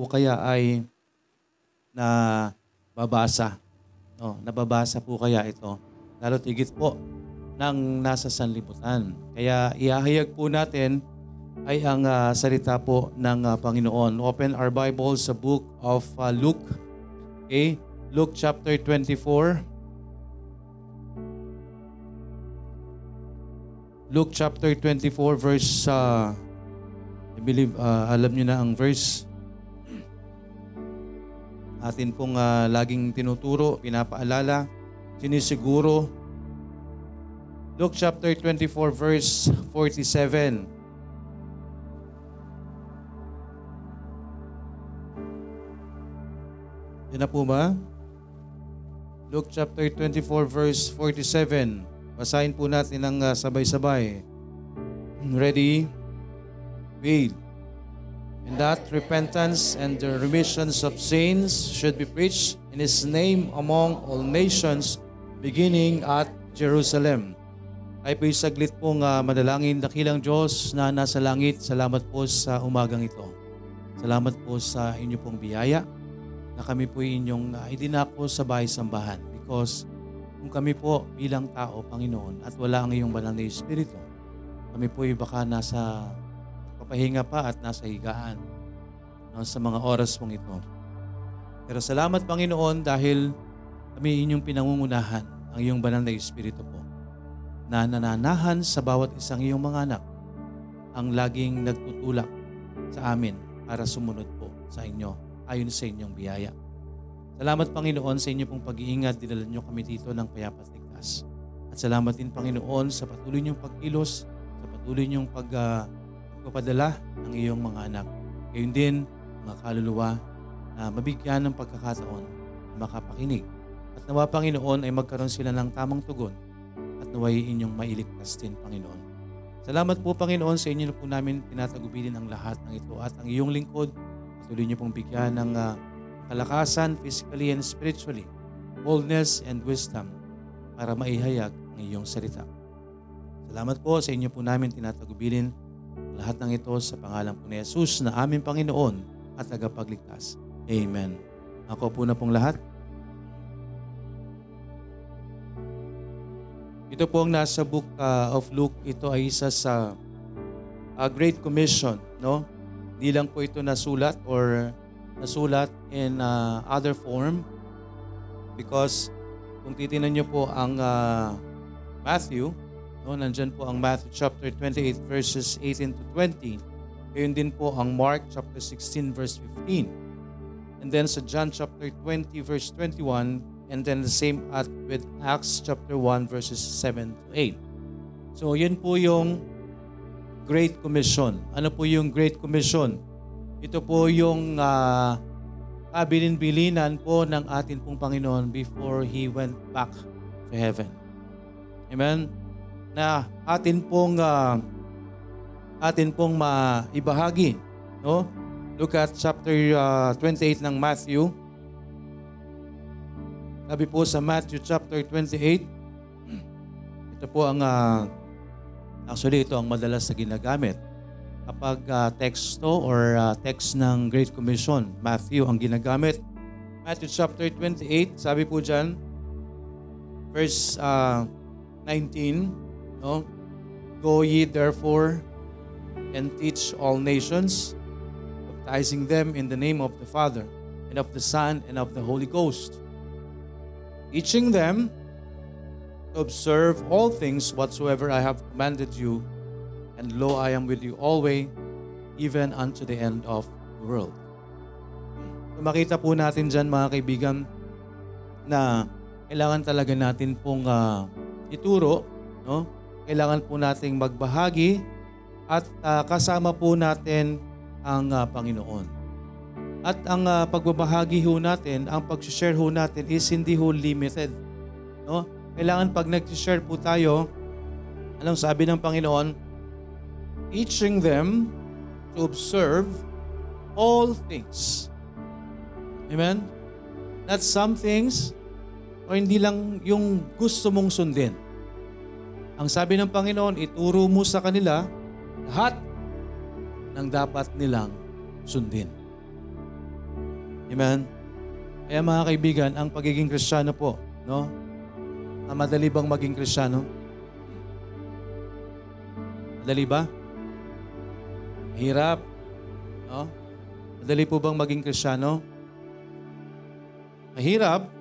o kaya ay na babasa. No, nababasa po kaya ito. Lalo tigit po ng nasa sanlibutan. Kaya iahayag po natin ay ang ah, salita po ng ah, Panginoon. Open our Bible sa book of ah, Luke. Okay? Luke chapter 24. Luke chapter 24 verse uh, I believe uh, alam niyo na ang verse atin pong uh, laging tinuturo, pinapaalala, sinisiguro. Luke chapter 24 verse 47. Yan na po ba? Luke chapter 24 verse 47. Basahin po natin ng uh, sabay-sabay. Ready? Read. And that repentance and the remissions of sins should be preached in His name among all nations, beginning at Jerusalem. Ay po saglit pong uh, madalangin, dakilang Diyos na nasa langit. Salamat po sa umagang ito. Salamat po sa inyo pong biyaya na kami po inyong uh, idinako sa bahay-sambahan because kung kami po bilang tao, Panginoon, at wala ang iyong banal na Espiritu, kami po ay baka nasa papahinga pa at nasa higaan no, sa mga oras pong ito. Pero salamat, Panginoon, dahil kami inyong pinangungunahan ang iyong banal na Espiritu po na nananahan sa bawat isang iyong mga anak ang laging nagtutulak sa amin para sumunod po sa inyo ayon sa inyong biyaya. Salamat Panginoon sa inyo pong pag-iingat. Dinala niyo kami dito ng payapat ligtas. At salamat din Panginoon sa patuloy niyong pagkilos, sa patuloy niyong pag, uh, pagpapadala ng iyong mga anak. Gayon din, mga kaluluwa na mabigyan ng pagkakataon na makapakinig. At nawa Panginoon ay magkaroon sila ng tamang tugon at naway inyong mailigtas din Panginoon. Salamat po Panginoon sa inyo na po namin tinatagubilin ang lahat ng ito at ang iyong lingkod. Patuloy niyo pong bigyan ng uh, kalakasan physically and spiritually, boldness and wisdom para maihayag ang iyong salita. Salamat po sa inyo po namin tinatagubilin lahat ng ito sa pangalan po ni Jesus na aming Panginoon at tagapagligtas. Amen. Ako po na pong lahat. Ito po ang nasa book uh, of Luke. Ito ay isa sa uh, Great Commission. No? Hindi lang po ito nasulat or nasulat in uh, other form because kung titingnan niyo po ang uh, Matthew, no, nandyan po ang Matthew chapter 28 verses 18 to 20. Gayon din po ang Mark chapter 16 verse 15. And then sa John chapter 20 verse 21 and then the same at with Acts chapter 1 verses 7 to 8. So yun po yung Great Commission. Ano po yung Great Commission? Ito po yung uh, kabilin-bilinan po ng atin pong Panginoon before He went back to heaven. Amen? Na atin pong uh, atin pong maibahagi. No? Look at chapter uh, 28 ng Matthew. Sabi po sa Matthew chapter 28, ito po ang, uh, actually ito ang madalas na ginagamit. Kapag uh, texto or uh, text ng Great Commission, Matthew ang ginagamit. Matthew chapter 28, sabi po dyan, verse uh, 19, no? Go ye therefore and teach all nations, baptizing them in the name of the Father, and of the Son, and of the Holy Ghost teaching them to observe all things whatsoever I have commanded you, and lo, I am with you always, even unto the end of the world. So makita po natin dyan mga kaibigan na kailangan talaga natin pong uh, ituro, no? Kailangan po nating magbahagi at uh, kasama po natin ang uh, Panginoon. At ang uh, pagbabahagi ho natin, ang pag-share ho natin is hindi ho limited. No? Kailangan pag nag-share po tayo, anong sabi ng Panginoon? Teaching them to observe all things. Amen? Not some things, o hindi lang yung gusto mong sundin. Ang sabi ng Panginoon, ituro mo sa kanila lahat ng dapat nilang sundin. Amen? Kaya mga kaibigan, ang pagiging kristyano po, no? Ah, madali bang maging kristyano? Madali ba? Hirap. No? Madali po bang maging kristyano? Mahirap.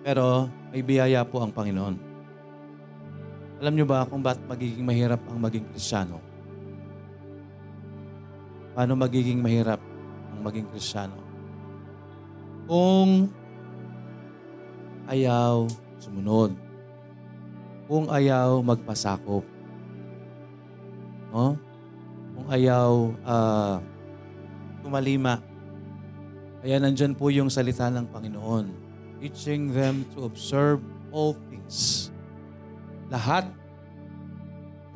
Pero may biyaya po ang Panginoon. Alam niyo ba kung bakit magiging mahirap ang maging kristyano? Paano magiging mahirap ang maging kristyano? Kung ayaw sumunod. Kung ayaw magpasakop. No? Kung ayaw uh, tumalima. Kaya nandyan po yung salita ng Panginoon. Teaching them to observe all things. Lahat.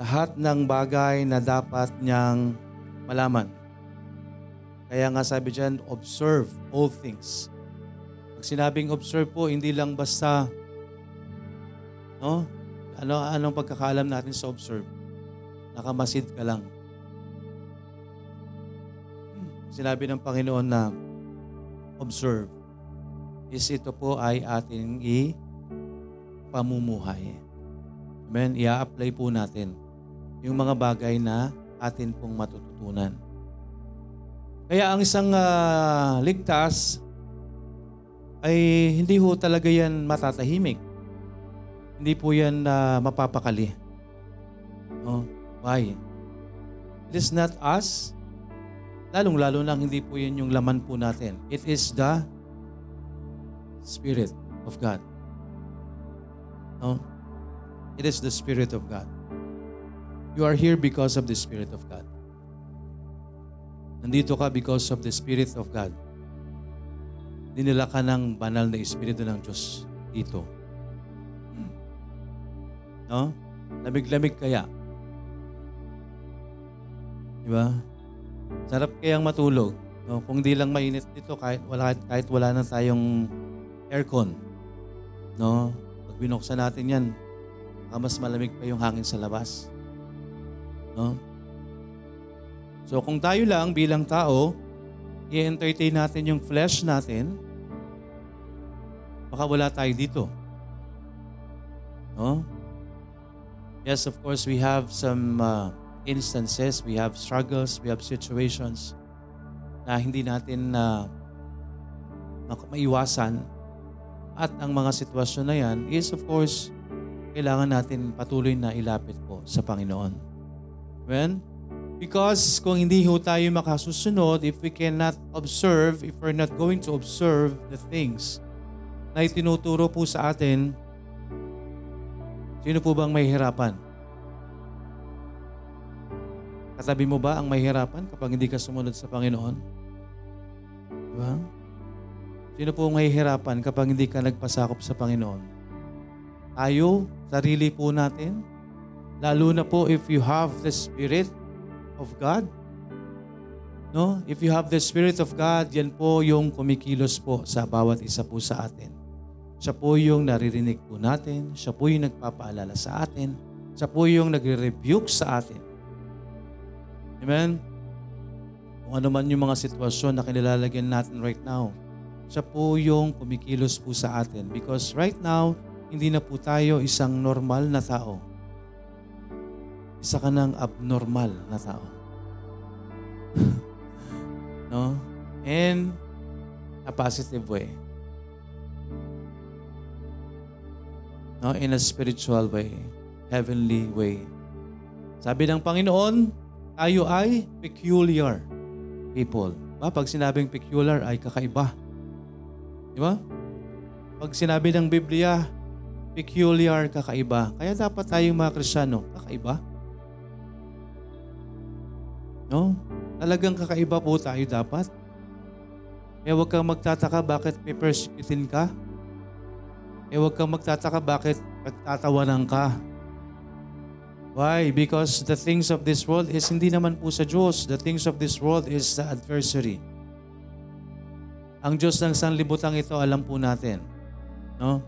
Lahat ng bagay na dapat niyang malaman. Kaya nga sabi dyan, observe all things. Pag sinabing observe po, hindi lang basta, no? Ano, anong pagkakaalam natin sa observe? Nakamasid ka lang. Sinabi ng Panginoon na observe is ito po ay ating i-pamumuhay. Amen? I-apply po natin yung mga bagay na atin pong matututunan. Kaya ang isang uh, ligtas ay hindi ho talaga yan matatahimik. Hindi po yan uh, mapapakali. No? Why? It is not us. Lalong-lalo na hindi po yan yung laman po natin. It is the Spirit of God. No? It is the Spirit of God. You are here because of the Spirit of God. Nandito ka because of the Spirit of God dinala ka ng banal na Espiritu ng Diyos dito. Hmm. No? Lamig-lamig kaya. Di ba? Sarap kayang matulog. No? Kung di lang mainit dito, kahit wala, kahit wala na tayong aircon. No? Pag binuksan natin yan, mas malamig pa yung hangin sa labas. No? So kung tayo lang bilang tao, i-entertain natin yung flesh natin, baka wala tayo dito. No? Yes, of course, we have some uh, instances, we have struggles, we have situations na hindi natin na uh, maiwasan. At ang mga sitwasyon na yan is of course, kailangan natin patuloy na ilapit po sa Panginoon. Amen? Because kung hindi ho tayo makasusunod, if we cannot observe, if we're not going to observe the things na itinuturo po sa atin, sino po bang may hirapan? Katabi mo ba ang may hirapan kapag hindi ka sumunod sa Panginoon? Diba? Sino po may hirapan kapag hindi ka nagpasakop sa Panginoon? Tayo, sarili po natin, lalo na po if you have the Spirit, of God. No? If you have the Spirit of God, yan po yung kumikilos po sa bawat isa po sa atin. Siya po yung naririnig po natin. Siya po yung nagpapaalala sa atin. Siya po yung nagre-rebuke sa atin. Amen? Kung ano man yung mga sitwasyon na kinilalagyan natin right now, siya po yung kumikilos po sa atin. Because right now, hindi na po tayo isang normal na tao isa ka ng abnormal na tao. no? And a positive way. No? In a spiritual way. Heavenly way. Sabi ng Panginoon, tayo ay peculiar people. Ba? Pag sinabing peculiar ay kakaiba. Di ba? Pag sinabi ng Biblia, peculiar, kakaiba. Kaya dapat tayong mga Krisyano, kakaiba. No? Talagang kakaiba po tayo dapat. Kaya huwag kang magtataka bakit may persecutin ka. Kaya huwag kang magtataka bakit pagtatawanan ka. Why? Because the things of this world is hindi naman po sa Diyos. The things of this world is the adversary. Ang Diyos ng sanlibutang ito, alam po natin. No?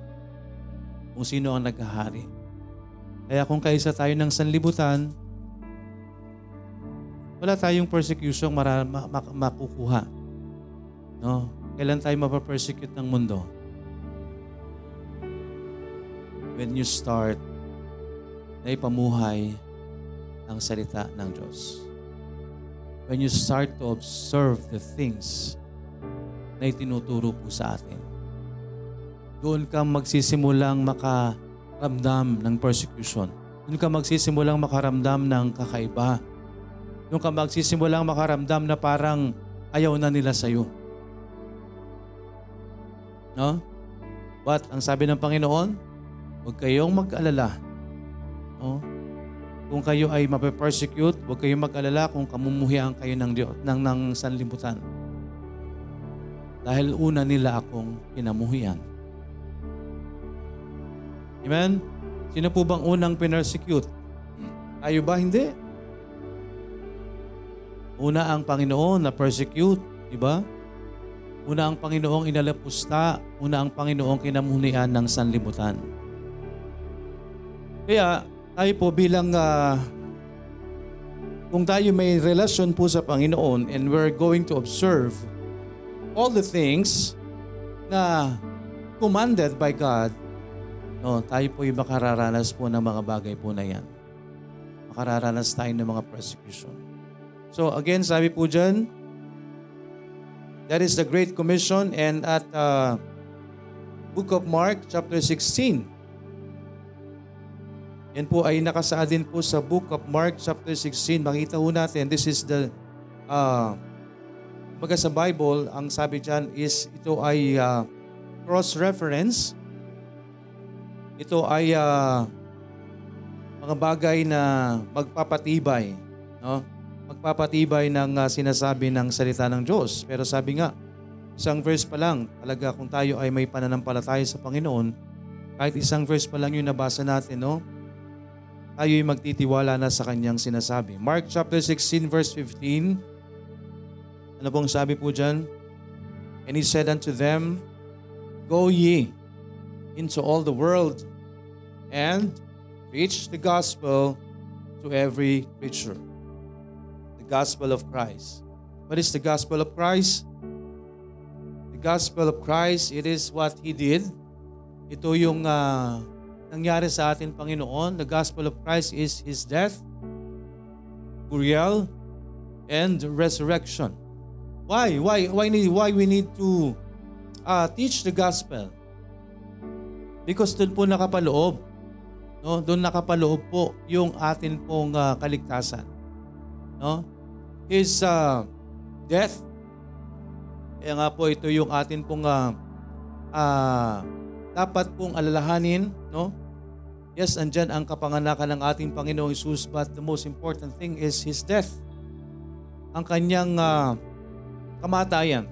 Kung sino ang naghahari. Kaya kung kaisa tayo ng sanlibutan, wala tayong persecution mara, ma, ma, makukuha. No? Kailan tayo mapapersecute ng mundo? When you start na ipamuhay ang salita ng Diyos. When you start to observe the things na itinuturo po sa atin. Doon ka magsisimulang makaramdam ng persecution. Doon ka magsisimulang makaramdam ng kakaiba. Doon ka magsisimulang makaramdam na parang ayaw na nila sa'yo. No? But ang sabi ng Panginoon, huwag kayong mag-alala. No? Kung kayo ay mape-persecute, huwag kayong mag-alala kung kamumuhian kayo ng, Diyos, ng, ng sanlibutan. Dahil una nila akong kinamuhian. Amen? Sino po bang unang pinersecute? Tayo ba? Hindi. Una ang Panginoon na persecute, di ba? Una ang Panginoong inalapusta, una ang Panginoong kinamuhian ng sanlibutan. Kaya tayo po bilang uh, kung tayo may relasyon po sa Panginoon and we're going to observe all the things na commanded by God, no, tayo po yung makararanas po ng mga bagay po na yan. Makararanas tayo ng mga persecution. So again, sabi po dyan, that is the Great Commission and at uh, Book of Mark chapter 16, yan po ay nakasaad din po sa Book of Mark chapter 16. Makita ho natin, this is the, uh, baga sa Bible, ang sabi dyan is ito ay uh, cross-reference. Ito ay uh, mga bagay na magpapatibay. No? Magpapatibay ng uh, sinasabi ng salita ng Diyos. Pero sabi nga, isang verse pa lang, talaga kung tayo ay may pananampalataya sa Panginoon, kahit isang verse pa lang yung nabasa natin, no? tayo'y magtitiwala na sa kanyang sinasabi. Mark chapter 16 verse 15. Ano pong sabi po dyan? And he said unto them, Go ye into all the world and preach the gospel to every creature. The gospel of Christ. What is the gospel of Christ? The gospel of Christ, it is what He did. Ito yung uh, nangyari sa atin, Panginoon. The gospel of Christ is His death, burial, and resurrection. Why? Why? Why, need, why we need to uh, teach the gospel? Because doon po nakapaloob. No? Doon nakapaloob po yung atin pong uh, kaligtasan. No? His uh, death. Kaya nga po ito yung atin pong uh, uh, dapat pong alalahanin, no? Yes, andyan ang kapanganakan ng ating Panginoong Isus, but the most important thing is His death. Ang kanyang uh, kamatayan.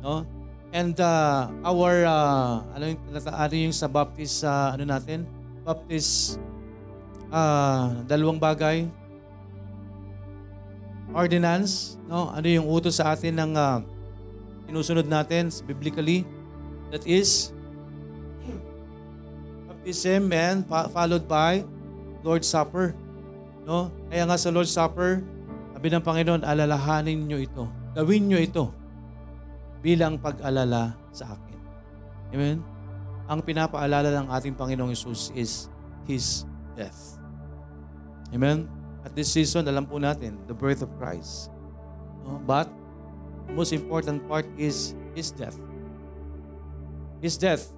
No? And uh, our, uh, ano, yung, ano yung sa baptist, uh, ano natin? Baptist, uh, dalawang bagay. Ordinance, no? Ano yung utos sa atin ng uh, sinusunod natin biblically? That is baptism and followed by Lord's Supper. No? Kaya nga sa Lord's Supper, sabi ng Panginoon, alalahanin nyo ito. Gawin nyo ito bilang pag-alala sa akin. Amen? Ang pinapaalala ng ating Panginoong Isus is His death. Amen? At this season, alam po natin, the birth of Christ. No? But, most important part is His death. His death.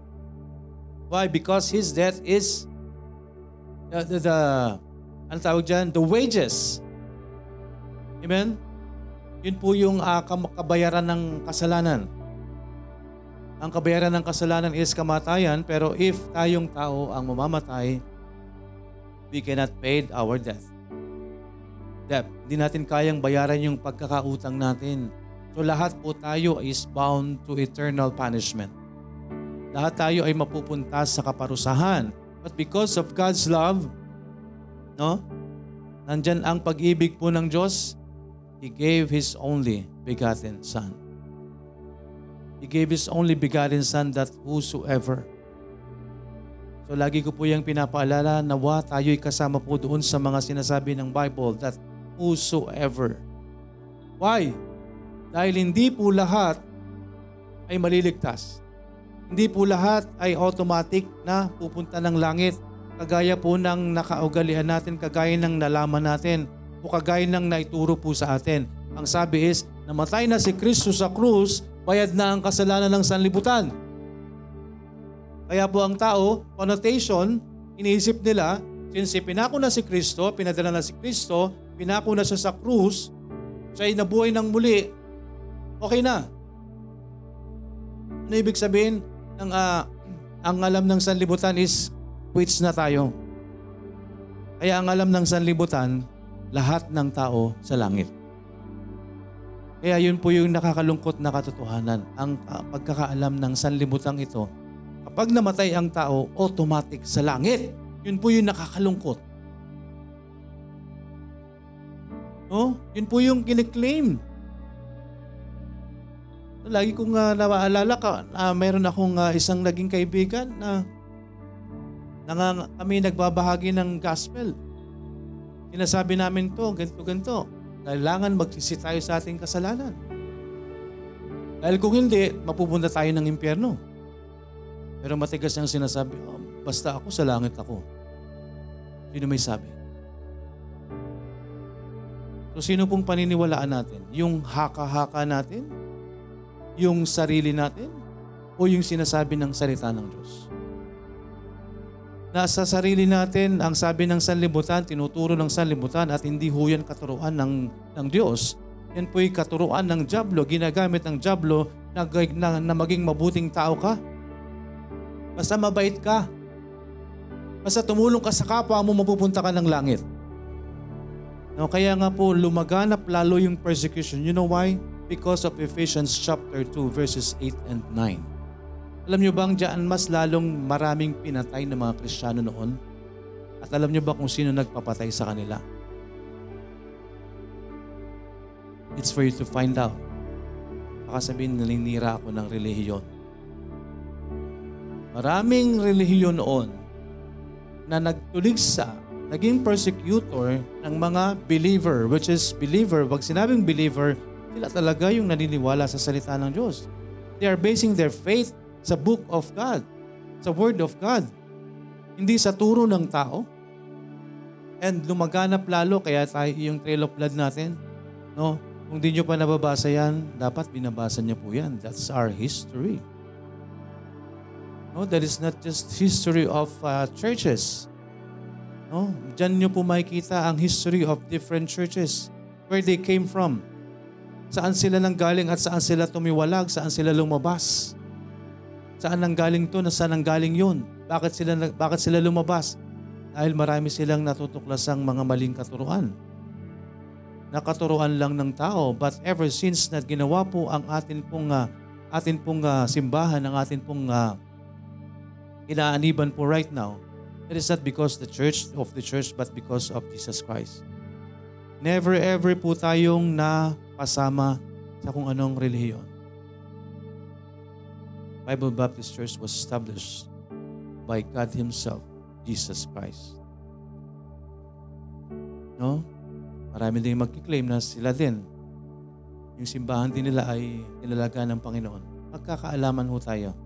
Why? Because His death is the, the, the ano tawag dyan? The wages. Amen? Yun po yung uh, kabayaran ng kasalanan. Ang kabayaran ng kasalanan is kamatayan, pero if tayong tao ang mamamatay, we cannot pay our death. Debt. Hindi natin kayang bayaran yung pagkakautang natin. So lahat po tayo is bound to eternal punishment lahat tayo ay mapupunta sa kaparusahan. But because of God's love, no? Nandyan ang pag-ibig po ng Diyos. He gave His only begotten Son. He gave His only begotten Son that whosoever. So lagi ko po yung pinapaalala na wa tayo'y kasama po doon sa mga sinasabi ng Bible that whosoever. Why? Dahil hindi po lahat ay maliligtas. Hindi po lahat ay automatic na pupunta ng langit. Kagaya po ng nakaugalian natin, kagaya ng nalaman natin, o kagaya ng naituro po sa atin. Ang sabi is, namatay na si Kristo sa krus, bayad na ang kasalanan ng sanlibutan. Kaya po ang tao, connotation, iniisip nila, since pinako na si Kristo, pinadala na si Kristo, pinako na siya sa krus, siya ay nabuhay ng muli, okay na. Ano ibig sabihin? Ng, uh, ang alam ng sanlibutan is quits na tayo. Kaya ang alam ng sanlibutan, lahat ng tao sa langit. Kaya yun po yung nakakalungkot na katotohanan. Ang uh, pagkakaalam ng sanlibutang ito, kapag namatay ang tao, automatic sa langit. Yun po yung nakakalungkot. No? Yun po yung kiniklaim. Lagi kong uh, nawaalala ka, uh, mayroon akong uh, isang naging kaibigan na nang kami nagbabahagi ng gospel. Sinasabi namin to, ganito, ganito. Kailangan magsisi tayo sa ating kasalanan. Dahil kung hindi, mapupunta tayo ng impyerno. Pero matigas niyang sinasabi, oh, basta ako sa langit ako. Sino may sabi? So sino pong paniniwalaan natin? Yung haka-haka natin? Yung sarili natin? O yung sinasabi ng salita ng Diyos? Nasa sarili natin, ang sabi ng sanlibutan, tinuturo ng sanlibutan at hindi ho yan katuruan ng, ng Diyos. Yan po'y katuruan ng Diablo, ginagamit ng Diablo na, na, na maging mabuting tao ka. Basta mabait ka. Basta tumulong ka sa kapwa mo, mapupunta ka ng langit. No, kaya nga po lumaganap lalo yung persecution. You know why? Because of Ephesians chapter 2 verses 8 and 9. Alam nyo bang diyan mas lalong maraming pinatay ng mga Kristiyano noon? At alam nyo ba kung sino nagpapatay sa kanila? It's for you to find out. Baka sabihin, nalinira ako ng relihiyon. Maraming relihiyon noon na nagtuligsa, naging persecutor ng mga believer, which is believer, wag sinabing believer, sila talaga yung naniniwala sa salita ng Diyos. They are basing their faith sa book of God, sa word of God. Hindi sa turo ng tao. And lumaganap lalo kaya tayo yung trail of blood natin. No? Kung di nyo pa nababasa yan, dapat binabasa niyo po yan. That's our history. No, that is not just history of uh, churches. No, diyan niyo po makikita ang history of different churches, where they came from. Saan sila nanggaling at saan sila tumiwalag, saan sila lumabas. Saan nang galing to? Nasaan nang galing yun? Bakit sila, bakit sila lumabas? Dahil marami silang natutuklasang mga maling katuruan. Nakaturuan lang ng tao, but ever since na ginawa po ang atin pong, uh, atin pong uh, simbahan, ang atin pong uh, inaaniban po right now, it is not because the church of the church, but because of Jesus Christ. Never ever po tayong napasama sa kung anong relihiyon. Bible Baptist Church was established by God Himself, Jesus Christ. No? Marami din magkiklaim na sila din. Yung simbahan din nila ay nilalaga ng Panginoon. Magkakaalaman ho tayo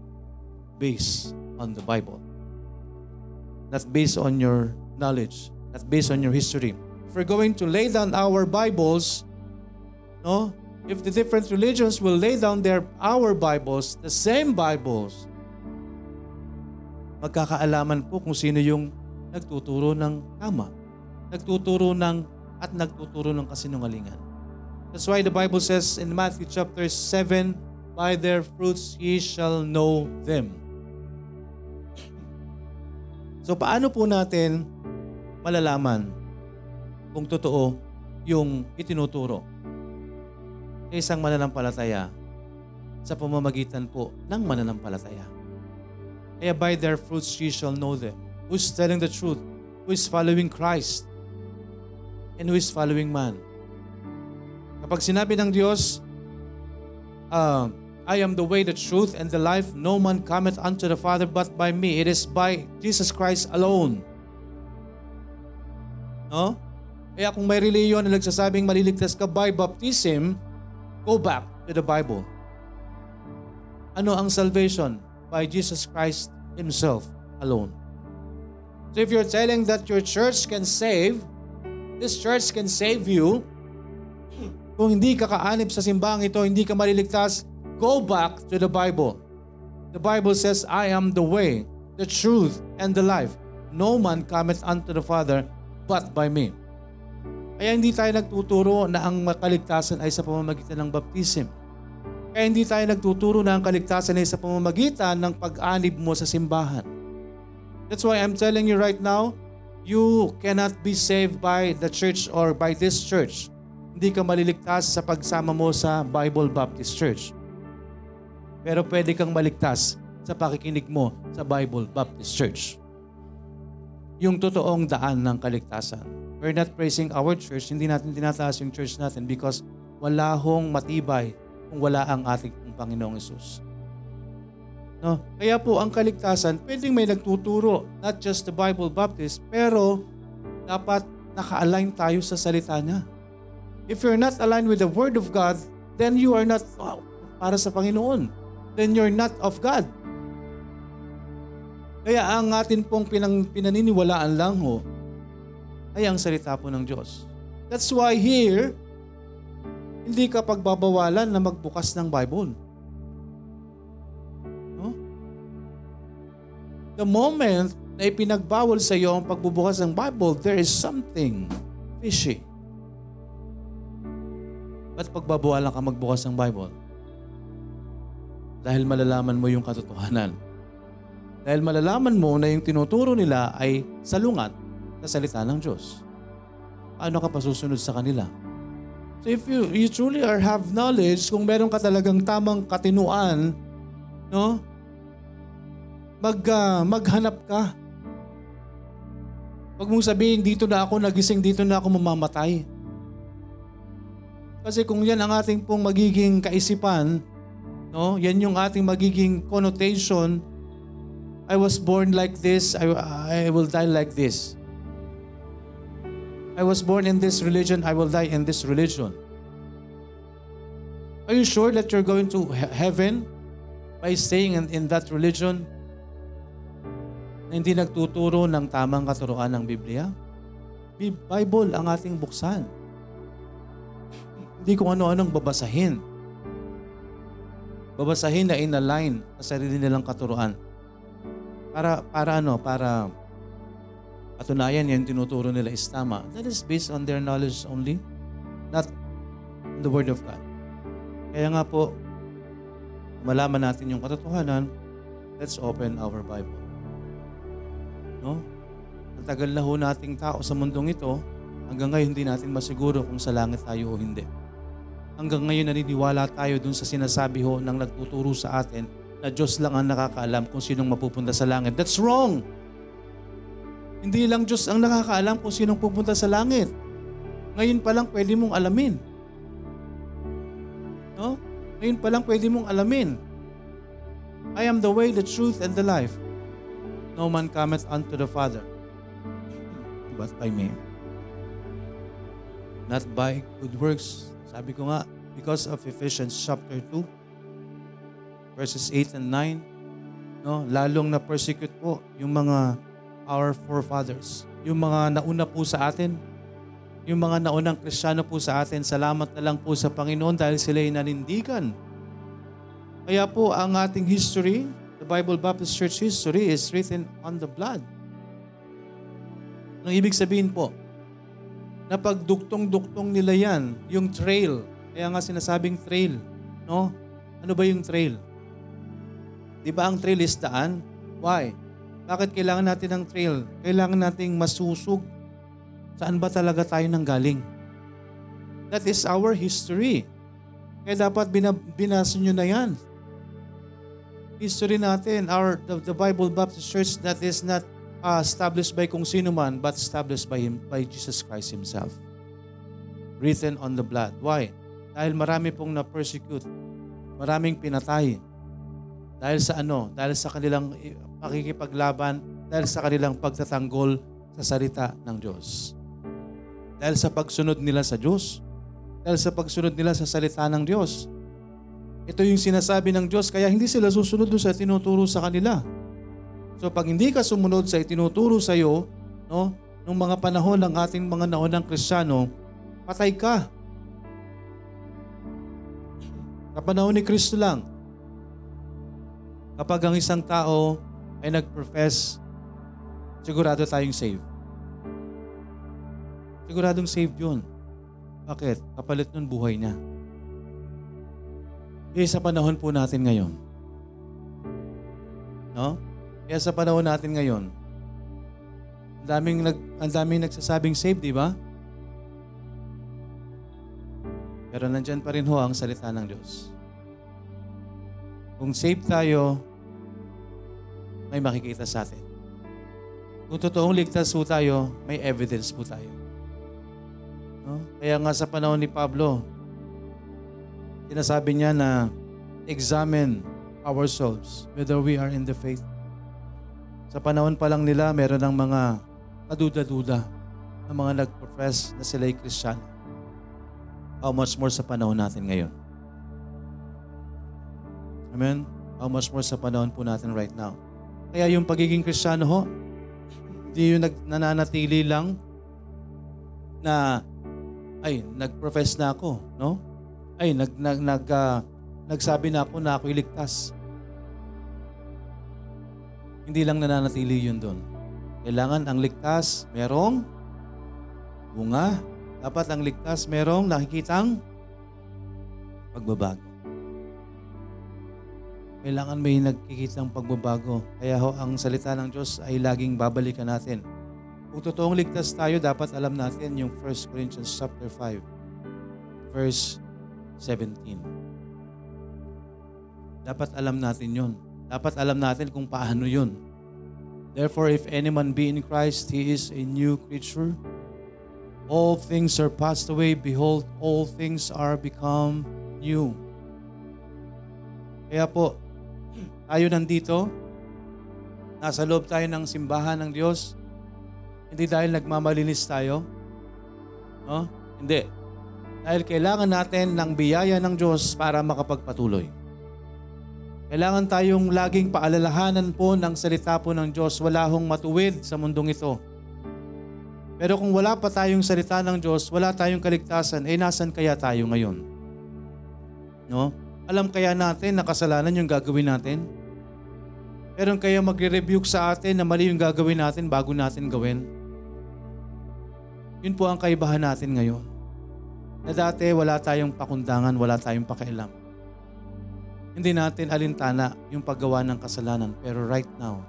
based on the Bible. Not based on your knowledge. Not based on your history. If we're going to lay down our Bibles, no, if the different religions will lay down their our Bibles, the same Bibles, magkakaalaman po kung sino yung nagtuturo ng tama, nagtuturo ng at nagtuturo ng kasinungalingan. That's why the Bible says in Matthew chapter 7, By their fruits ye shall know them. So paano po natin malalaman kung totoo yung itinuturo isang mananampalataya sa pamamagitan po ng mananampalataya. Kaya by their fruits ye shall know them. Who's telling the truth? Who is following Christ? And who is following man? Kapag sinabi ng Diyos, uh, I am the way, the truth, and the life. No man cometh unto the Father but by me. It is by Jesus Christ alone. No? Kaya kung may reliyon na nagsasabing maliligtas ka by baptism, Go back to the Bible. Ano ang salvation? By Jesus Christ Himself alone. So if you're telling that your church can save, this church can save you, kung hindi ka kaanib sa simbang ito, hindi ka maliligtas, go back to the Bible. The Bible says, I am the way, the truth, and the life. No man cometh unto the Father but by me. Kaya hindi tayo nagtuturo na ang kaligtasan ay sa pamamagitan ng baptism. Kaya hindi tayo nagtuturo na ang kaligtasan ay sa pamamagitan ng pag-anib mo sa simbahan. That's why I'm telling you right now, you cannot be saved by the church or by this church. Hindi ka maliligtas sa pagsama mo sa Bible Baptist Church. Pero pwede kang maligtas sa pakikinig mo sa Bible Baptist Church. Yung totoong daan ng kaligtasan. We're not praising our church. Hindi natin tinataas yung church natin because wala hong matibay kung wala ang ating Panginoong Yesus. No? Kaya po ang kaligtasan, pwedeng may nagtuturo, not just the Bible Baptist, pero dapat naka-align tayo sa salita niya. If you're not aligned with the Word of God, then you are not oh, para sa Panginoon. Then you're not of God. Kaya ang atin pong pinang, pinaniniwalaan lang ho, ay ang salita po ng Diyos. That's why here, hindi ka pagbabawalan na magbukas ng Bible. No? The moment na ipinagbawal sa iyo ang pagbubukas ng Bible, there is something fishy. Ba't pagbabawalan ka magbukas ng Bible? Dahil malalaman mo yung katotohanan. Dahil malalaman mo na yung tinuturo nila ay salungat sa salita ng Diyos. Paano ka pasusunod sa kanila? So if you, you truly are have knowledge, kung meron ka talagang tamang katinuan, no? Mag, uh, maghanap ka. Huwag mong sabihin, dito na ako nagising, dito na ako mamamatay. Kasi kung yan ang ating pong magiging kaisipan, no? yan yung ating magiging connotation, I was born like this, I, I will die like this. I was born in this religion, I will die in this religion. Are you sure that you're going to heaven by staying in, in that religion na hindi nagtuturo ng tamang katuruan ng Biblia? Bible ang ating buksan. Hindi kung ano-anong babasahin. Babasahin na in-align sa sarili nilang katuruan. Para, para ano? Para Patunayan yan tinuturo nila is tama. That is based on their knowledge only, not the Word of God. Kaya nga po, malaman natin yung katotohanan, let's open our Bible. No? Ang tagal na ho nating tao sa mundong ito, hanggang ngayon hindi natin masiguro kung sa langit tayo o hindi. Hanggang ngayon naniniwala tayo dun sa sinasabi ho ng nagtuturo sa atin na Diyos lang ang nakakaalam kung sinong mapupunta sa langit. That's wrong! Hindi lang Diyos ang nakakaalam kung sinong pupunta sa langit. Ngayon pa lang pwede mong alamin. No? Ngayon pa lang pwede mong alamin. I am the way, the truth, and the life. No man cometh unto the Father but by me. Not by good works. Sabi ko nga, because of Ephesians chapter 2, verses 8 and 9, no, lalong na persecute po yung mga our forefathers. Yung mga nauna po sa atin, yung mga naunang kristyano po sa atin, salamat na lang po sa Panginoon dahil sila ay nanindigan. Kaya po ang ating history, the Bible Baptist Church history is written on the blood. Ang ibig sabihin po, na pagduktong-duktong nila yan, yung trail, kaya nga sinasabing trail, no? Ano ba yung trail? Di ba ang trail is daan? Why? Bakit kailangan natin ng trail? Kailangan nating masusog. Saan ba talaga tayo nang galing? That is our history. Kaya dapat binasa nyo na yan. History natin, our, the, the Bible Baptist Church that is not uh, established by kung sino man, but established by, him, by Jesus Christ Himself. Written on the blood. Why? Dahil marami pong na-persecute. Maraming pinatay. Dahil sa ano? Dahil sa kanilang pakikipaglaban dahil sa kanilang pagtatanggol sa salita ng Diyos. Dahil sa pagsunod nila sa Diyos. Dahil sa pagsunod nila sa salita ng Diyos. Ito yung sinasabi ng Diyos, kaya hindi sila susunod sa tinuturo sa kanila. So pag hindi ka sumunod sa itinuturo sa iyo, no, nung mga panahon ng ating mga naunang Kristiyano, patay ka. Sa panahon ni Kristo lang, kapag ang isang tao ay nag-profess, sigurado tayong saved. Siguradong saved yun. Bakit? Kapalit nun buhay niya. Eh, sa panahon po natin ngayon. No? Kaya sa panahon natin ngayon, ang daming, nag, ang daming nagsasabing save, di ba? Pero nandyan pa rin ho ang salita ng Diyos. Kung save tayo, may makikita sa atin. Kung totoong ligtas po tayo, may evidence po tayo. No? Kaya nga sa panahon ni Pablo, sinasabi niya na examine ourselves whether we are in the faith. Sa panahon pa lang nila, meron ng mga kaduda-duda ng mga nag-profess na sila ay Kristiyano. How much more sa panahon natin ngayon? Amen? How much more sa panahon po natin right now? Kaya yung pagiging Kristiyano ho, hindi yung nag, nananatili lang na ay nag-profess na ako, no? Ay nag nag, nag uh, nagsabi na ako na ako'y ligtas. Hindi lang nananatili yun doon. Kailangan ang ligtas merong bunga. Dapat ang ligtas merong nakikitang pagbabago. Kailangan may nagkikitang pagbabago. Kaya ho, ang salita ng Diyos ay laging babalikan natin. Kung totoong ligtas tayo, dapat alam natin yung 1 Corinthians chapter 5, verse 17. Dapat alam natin yon. Dapat alam natin kung paano yun. Therefore, if any man be in Christ, he is a new creature. All things are passed away. Behold, all things are become new. Kaya po, tayo nandito, nasa loob tayo ng simbahan ng Diyos, hindi dahil nagmamalinis tayo, no? Hindi. Dahil kailangan natin ng biyaya ng Diyos para makapagpatuloy. Kailangan tayong laging paalalahanan po ng salita po ng Diyos. Wala hong matuwid sa mundong ito. Pero kung wala pa tayong salita ng Diyos, wala tayong kaligtasan, eh nasan kaya tayo ngayon? No? Alam kaya natin na kasalanan yung gagawin natin? Pero kaya magre-rebuke sa atin na mali yung gagawin natin bago natin gawin? Yun po ang kaibahan natin ngayon. Na dati wala tayong pakundangan, wala tayong pakialam. Hindi natin alintana yung paggawa ng kasalanan. Pero right now,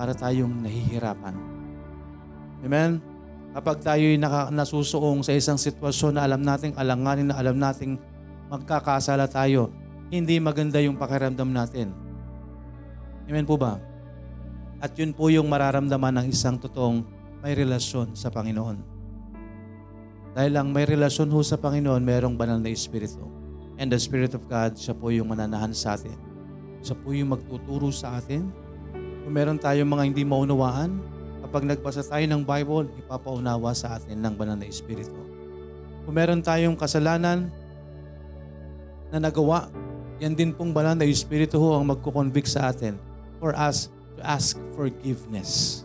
para tayong nahihirapan. Amen? Kapag tayo'y naka, nasusuong sa isang sitwasyon na alam nating alanganin na alam nating magkakasala tayo, hindi maganda yung pakiramdam natin. Amen po ba? At yun po yung mararamdaman ng isang totoong may relasyon sa Panginoon. Dahil lang may relasyon ho sa Panginoon, mayroong banal na Espiritu. And the Spirit of God, siya po yung mananahan sa atin. Siya po yung magtuturo sa atin. Kung meron tayong mga hindi maunawaan, kapag nagbasa tayo ng Bible, ipapaunawa sa atin ng banal na Espiritu. Kung meron tayong kasalanan na nagawa, yan din pong banal na Espiritu ho ang magkukonvict sa atin for us to ask forgiveness.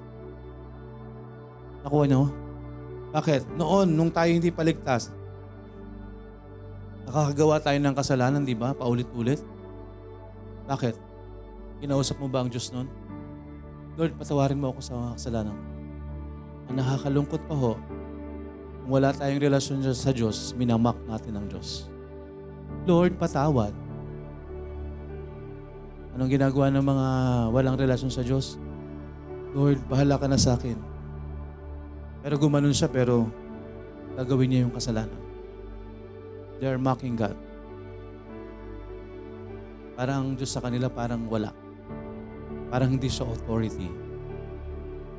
Nakuha niyo? Bakit? Noon, nung tayo hindi paligtas, Nakakagawa tayo ng kasalanan, di ba? Paulit-ulit. Bakit? Kinausap mo ba ang Diyos noon? Lord, patawarin mo ako sa mga kasalanan. Ang nakakalungkot pa ho, kung wala tayong relasyon sa Diyos, minamak natin ang Diyos. Lord, patawad. Anong ginagawa ng mga walang relasyon sa Diyos? Lord, bahala ka na sa akin. Pero gumanon siya, pero gagawin niya yung kasalanan. They are mocking God. Parang ang Diyos sa kanila parang wala. Parang hindi siya authority.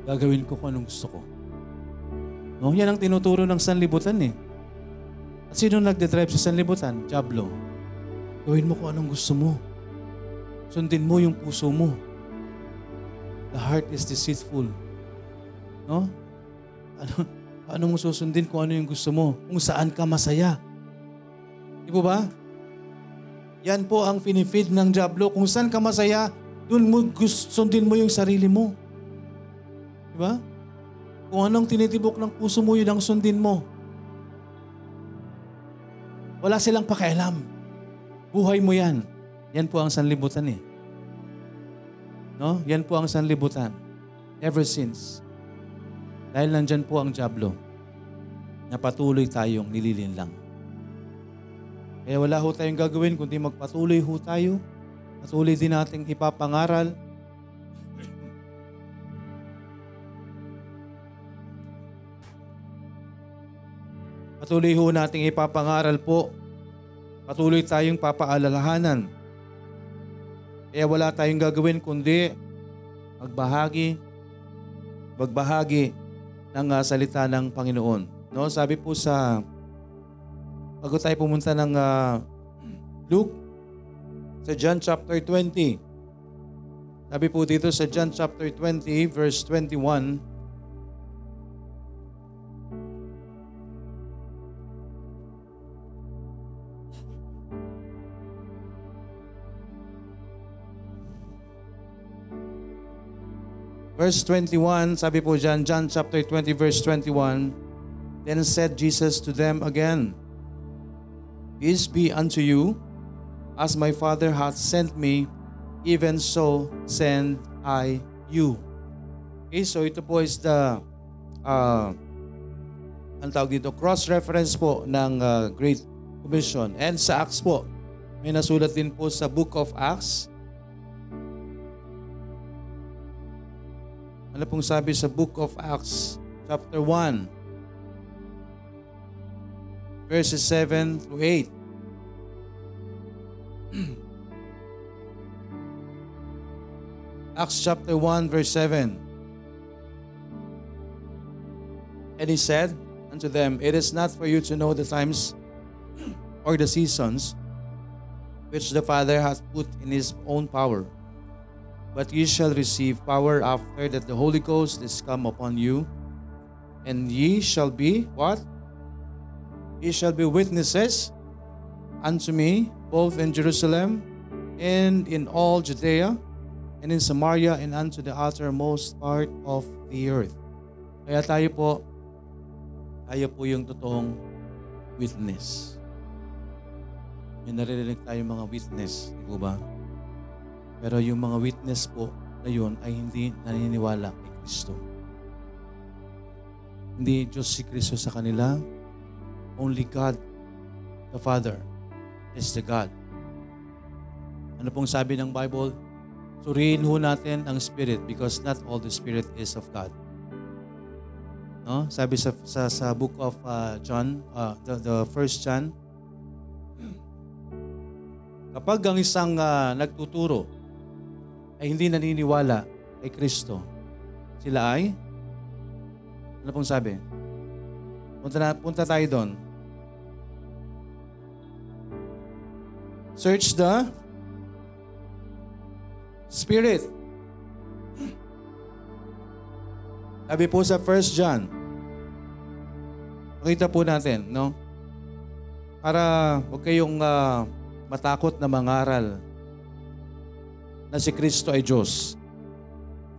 Gagawin ko kung anong gusto ko. No, yan ang tinuturo ng sanlibutan eh. At sino nagde-drive sa sanlibutan? Diablo. Gawin mo kung anong gusto mo. Sundin mo yung puso mo. The heart is deceitful. No? Ano, paano mo susundin kung ano yung gusto mo? Kung saan ka masaya? Di po ba? Yan po ang finifeed ng Diablo. Kung saan ka masaya, dun mo gust- sundin mo yung sarili mo. Di ba? Kung anong tinitibok ng puso mo, yun ang sundin mo. Wala silang pakialam. Buhay mo yan. Yan po ang sanlibutan eh. No? Yan po ang sanlibutan. Ever since. Dahil nandyan po ang Diablo na patuloy tayong nililinlang. Kaya wala ho tayong gagawin kundi magpatuloy ho tayo. Patuloy din nating ipapangaral. Patuloy ho nating ipapangaral po. Patuloy tayong papaalalahanan. Kaya wala tayong gagawin kundi magbahagi, magbahagi ng uh, salita ng Panginoon. No, sabi po sa bago tayo pumunta ng uh, Luke sa John chapter 20. Sabi po dito sa John chapter 20 verse 21, Verse 21, sabi po dyan, John chapter 20 verse 21, Then said Jesus to them again, Peace be unto you, as my Father hath sent me, even so send I you. Okay, so ito po is the, uh, ang tawag dito, cross-reference po ng uh, Great Commission. And sa Acts po, may nasulat din po sa Book of Acts, Ano pong sabi sa Book of Acts, chapter 1, verses 7 to 8. Acts chapter 1, verse 7. And he said unto them, It is not for you to know the times or the seasons which the Father hath put in his own power But ye shall receive power after that the Holy Ghost is come upon you, and ye shall be what? Ye shall be witnesses unto me, both in Jerusalem and in all Judea and in Samaria and unto the uttermost part of the earth. Kaya tayo po, tayo po yung totoong witness. May naririnig tayo mga witness, di ba? Pero yung mga witness po na yun ay hindi naniniwala kay Kristo. Hindi Diyos si Kristo sa kanila. Only God, the Father, is the God. Ano pong sabi ng Bible? Suriin ho natin ang Spirit because not all the Spirit is of God. No? Sabi sa, sa, sa book of uh, John, uh, the, the first John, kapag ang isang uh, nagtuturo ay hindi naniniwala kay Kristo, sila ay, ano pong sabi? Punta, na, punta tayo doon. Search the Spirit. Sabi po sa 1 John, makita po natin, no? Para huwag kayong uh, matakot na mangaral na si Kristo ay Diyos.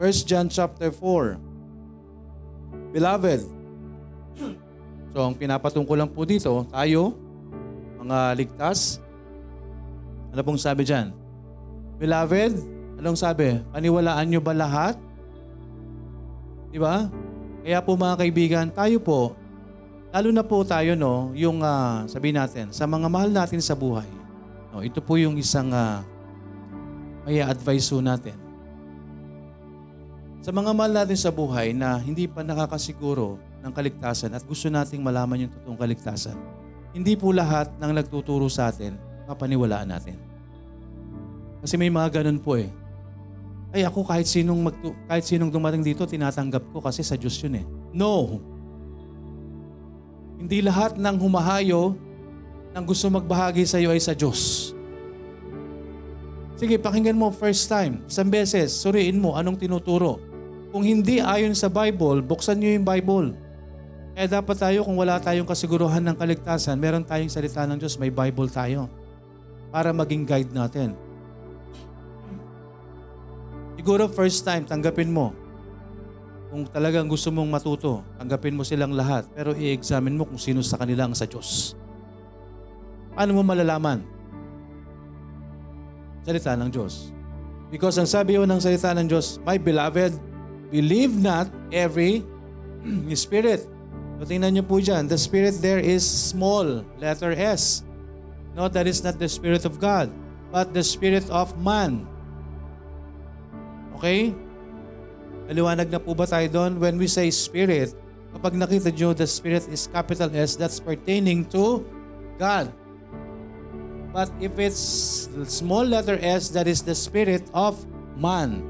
1 John chapter 4. Beloved, so ang pinapatungkol lang po dito, tayo, mga ligtas, ano pong sabi dyan? Beloved, anong sabi? Paniwalaan nyo ba lahat? Di ba? Kaya po mga kaibigan, tayo po, lalo na po tayo, no, yung uh, sabi natin, sa mga mahal natin sa buhay, no, ito po yung isang uh, may advise ho natin. Sa mga mahal natin sa buhay na hindi pa nakakasiguro ng kaligtasan at gusto nating malaman yung totoong kaligtasan, hindi po lahat ng nagtuturo sa atin, papaniwalaan natin. Kasi may mga ganun po eh. Ay ako kahit sinong, magtu- kahit sinong dumating dito, tinatanggap ko kasi sa Diyos yun eh. No! Hindi lahat ng humahayo ng gusto magbahagi sa iyo ay sa Diyos. Sige, pakinggan mo first time, isang beses, suriin mo anong tinuturo. Kung hindi ayon sa Bible, buksan niyo yung Bible. Kaya dapat tayo, kung wala tayong kasiguruhan ng kaligtasan, meron tayong salita ng Diyos, may Bible tayo. para maging guide natin. Siguro first time, tanggapin mo. Kung talagang gusto mong matuto, tanggapin mo silang lahat. Pero i-examine mo kung sino sa kanila ang sa Diyos. Paano mo malalaman? Salita ng Diyos. Because ang sabi ng salita ng Diyos, My beloved, believe not every spirit. So tingnan niyo po dyan, the spirit there is small, letter S. No, that is not the spirit of God, but the spirit of man. Okay? Maliwanag na po ba tayo doon? When we say spirit, kapag nakita nyo the spirit is capital S, that's pertaining to God. But if it's small letter S, that is the spirit of man.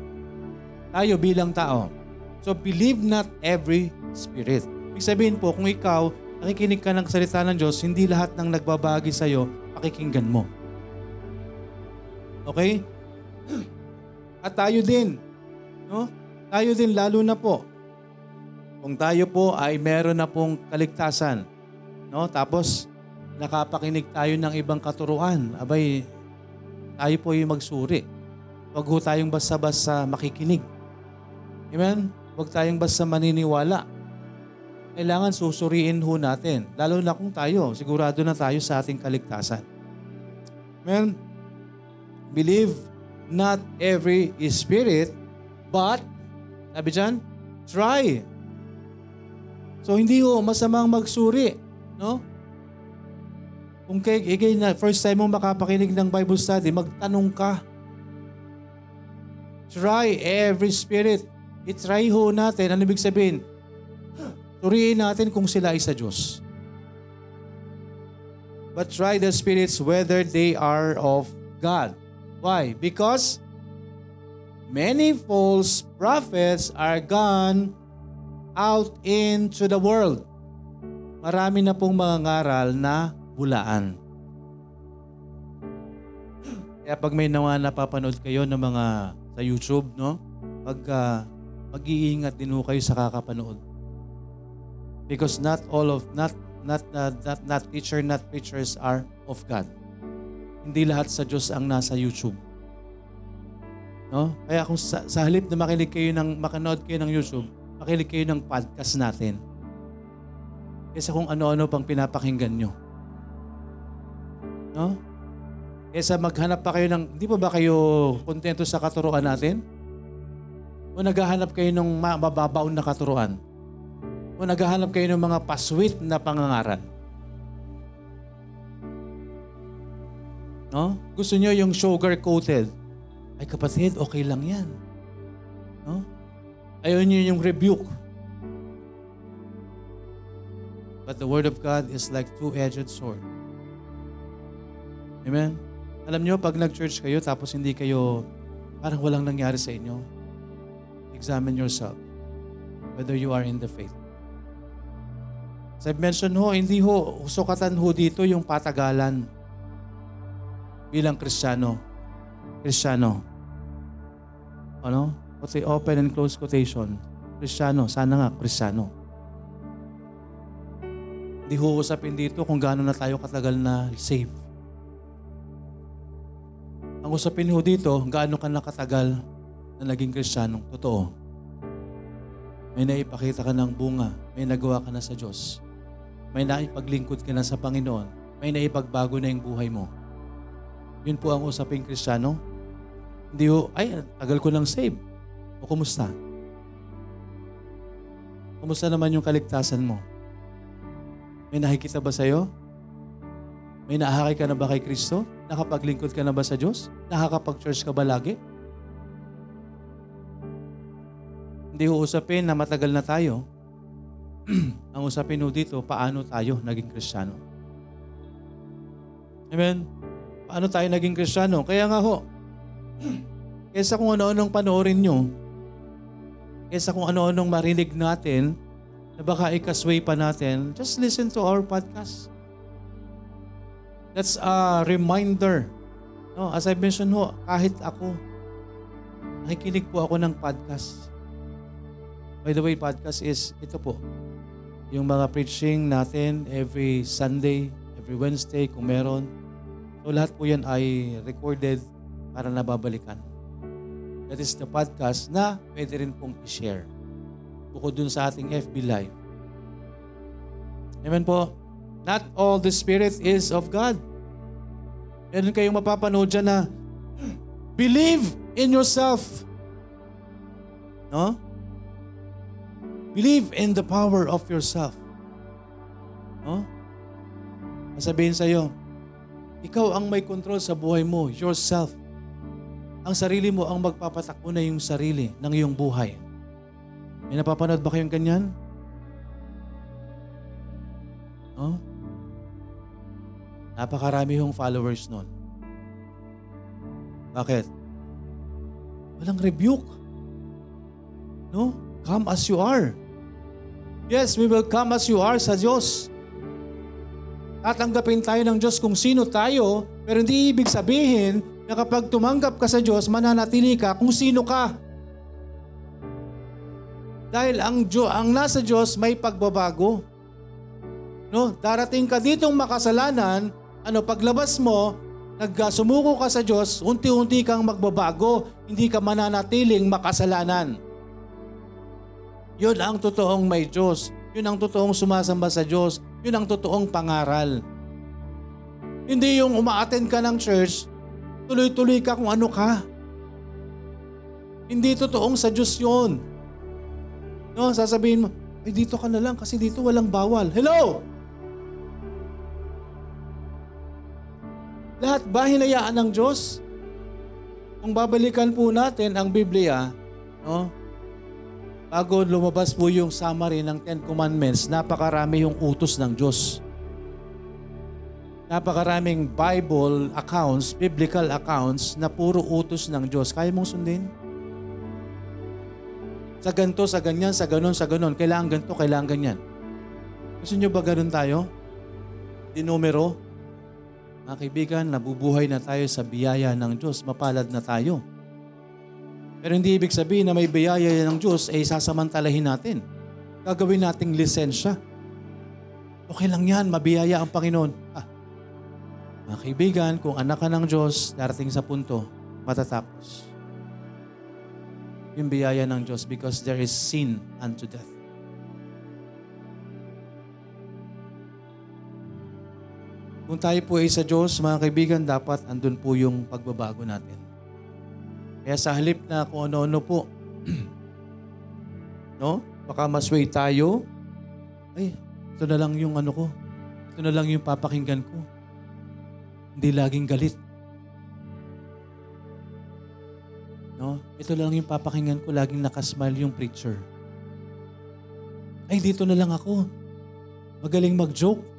Tayo bilang tao. So believe not every spirit. Ibig sabihin po, kung ikaw, nakikinig ka ng salita ng Diyos, hindi lahat ng nagbabagi sa'yo, pakikinggan mo. Okay? At tayo din, no? Tayo din lalo na po. Kung tayo po ay meron na pong kaligtasan, no? Tapos nakapakinig tayo ng ibang katuruan, abay, tayo po yung magsuri. Huwag ho tayong basta-basta makikinig. Amen? Huwag tayong basta maniniwala. Kailangan susuriin ho natin. Lalo na kung tayo, sigurado na tayo sa ating kaligtasan. Amen? Believe not every spirit, but, sabi dyan, try. So hindi ho masamang magsuri. No? Kung kay, ikay na first time mo makapakinig ng Bible study, magtanong ka. Try every spirit. I-try ho natin. Ano ibig sabihin? Suriin natin kung sila ay sa Diyos. But try the spirits whether they are of God. Why? Because many false prophets are gone out into the world. Marami na pong mga ngaral na bulaan. Kaya pag may nawa napapanood kayo ng mga sa YouTube, no? Pag uh, mag-iingat din ho kayo sa kakapanood. Because not all of not not uh, not not teacher not preachers are of God. Hindi lahat sa Diyos ang nasa YouTube. No? Kaya kung sa, sa halip na makinig kayo ng makanood kayo ng YouTube, makinig kayo ng podcast natin. Kaysa kung ano-ano pang pinapakinggan nyo. No? Kesa maghanap pa kayo ng, hindi pa ba kayo kontento sa katuruan natin? O naghahanap kayo ng mababaw na katuruan? O naghahanap kayo ng mga pasweet na pangangaral? No? Gusto nyo yung sugar-coated? Ay kapatid, okay lang yan. No? Ayaw nyo yung rebuke. But the Word of God is like two-edged sword. Amen? Alam nyo, pag nag-church kayo tapos hindi kayo, parang walang nangyari sa inyo, examine yourself whether you are in the faith. As I've mentioned ho, hindi ho, sukatan ho dito yung patagalan bilang Kristiyano. Kristiyano. Ano? The open and close quotation? Kristiyano. Sana nga, Kristiyano. Hindi ho usapin dito kung gaano na tayo katagal na saved ang usapin ho dito, gaano ka nakatagal na naging kristyanong totoo. May naipakita ka ng bunga, may nagawa ka na sa Diyos. May naipaglingkod ka na sa Panginoon. May naipagbago na yung buhay mo. Yun po ang usaping kristyano. Hindi ho, ay, tagal ko nang save. O kumusta? Kumusta naman yung kaligtasan mo? May nakikita ba sa'yo? May naahakay ka na ba kay Kristo? Nakapaglingkod ka na ba sa Diyos? Nakakapag-church ka ba lagi? Hindi ho usapin na matagal na tayo. Ang usapin ho dito, paano tayo naging Kristiyano. Amen? Paano tayo naging Kristiyano? Kaya nga ho, kesa kung ano-anong panoorin nyo, kesa kung ano-anong marinig natin, na baka ikasway pa natin, just listen to our podcast. That's a reminder. No, as I mentioned ho, kahit ako, nakikinig po ako ng podcast. By the way, podcast is ito po. Yung mga preaching natin every Sunday, every Wednesday kung meron. So lahat po yan ay recorded para nababalikan. That is the podcast na pwede rin pong i-share. Bukod dun sa ating FB Live. Amen po. Not all the Spirit is of God. Meron kayong mapapanood dyan na believe in yourself. No? Believe in the power of yourself. No? Sasabihin sa'yo, ikaw ang may control sa buhay mo, yourself. Ang sarili mo ang magpapatakbo na yung sarili ng iyong buhay. May napapanood ba kayong ganyan? No? Napakarami hong followers nun. Bakit? Walang rebuke. No? Come as you are. Yes, we will come as you are sa Diyos. Tatanggapin tayo ng Diyos kung sino tayo, pero hindi ibig sabihin na kapag tumanggap ka sa Diyos, mananatili ka kung sino ka. Dahil ang, Diyo, ang nasa Diyos may pagbabago. No, darating ka ditong makasalanan, ano paglabas mo, nagsumuko ka sa Diyos, unti-unti kang magbabago, hindi ka mananatiling makasalanan. Yun ang totoong may Diyos. Yun ang totoong sumasamba sa Diyos. Yun ang totoong pangaral. Hindi yung umaattend ka ng church, tuloy-tuloy ka kung ano ka. Hindi totoong sa Diyos yun. No, sasabihin mo, ay dito ka na lang kasi dito walang bawal. Hello! Lahat ba hinayaan ng Diyos? Kung babalikan po natin ang Biblia, no? Bago lumabas po yung summary ng Ten Commandments, napakarami yung utos ng Diyos. Napakaraming Bible accounts, biblical accounts na puro utos ng Diyos. Kaya mong sundin? Sa ganto, sa ganyan, sa ganon, sa ganon. Kailangan ganto, kailangan ganyan. Gusto nyo ba ganon tayo? Di numero? Mga kaibigan, nabubuhay na tayo sa biyaya ng Diyos. Mapalad na tayo. Pero hindi ibig sabihin na may biyaya ng Diyos ay sasamantalahin natin. Gagawin nating lisensya. Okay lang yan, mabiyaya ang Panginoon. Ah, mga kaibigan, kung anak ka ng Diyos, darating sa punto, matatapos. Yung biyaya ng Diyos because there is sin unto death. Kung tayo po ay sa Diyos, mga kaibigan, dapat andun po yung pagbabago natin. Kaya sa halip na kung ano-ano po, no? Baka masway tayo, ay, ito na lang yung ano ko. Ito na lang yung papakinggan ko. Hindi laging galit. No? Ito lang yung papakinggan ko, laging nakasmile yung preacher. Ay, dito na lang ako. Magaling mag-joke.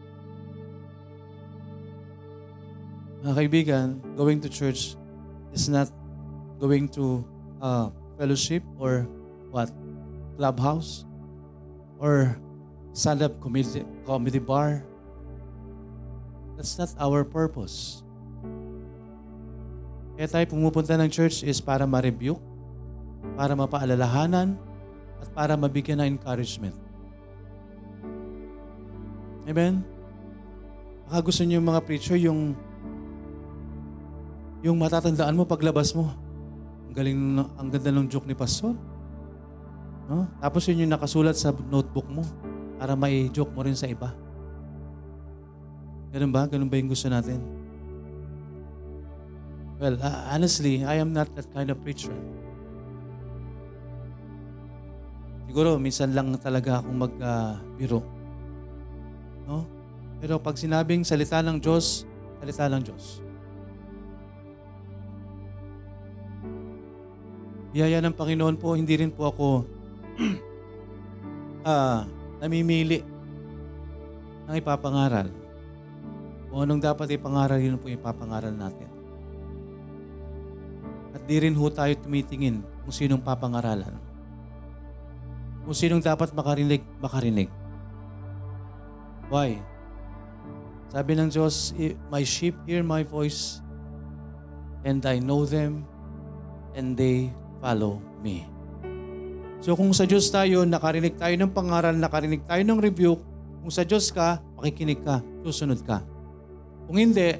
Mga kaibigan, going to church is not going to uh, fellowship or what? Clubhouse? Or stand-up comedy, comedy bar? That's not our purpose. Kaya tayo pumupunta ng church is para ma-rebuke, para mapaalalahanan, at para mabigyan ng encouragement. Amen? Baka gusto niyo mga preacher, yung yung matatandaan mo paglabas mo. Ang galing, ang ganda ng joke ni Pastor. No? Tapos yun yung nakasulat sa notebook mo para may joke mo rin sa iba. Ganun ba? Ganun ba yung gusto natin? Well, uh, honestly, I am not that kind of preacher. Siguro, minsan lang talaga akong magbiro. Uh, no? Pero pag sinabing salita ng Diyos, salita ng Diyos. Biyaya ng Panginoon po, hindi rin po ako uh, namimili ng ipapangaral. Kung anong dapat ipangaral, yun po ipapangaral natin. At di rin ho tayo tumitingin kung sinong papangaralan. Kung sinong dapat makarinig, makarinig. Why? Sabi ng Diyos, My sheep hear my voice, and I know them, and they follow me. So kung sa Diyos tayo, nakarinig tayo ng pangaral, nakarinig tayo ng rebuke, kung sa Diyos ka, makikinig ka, susunod ka. Kung hindi,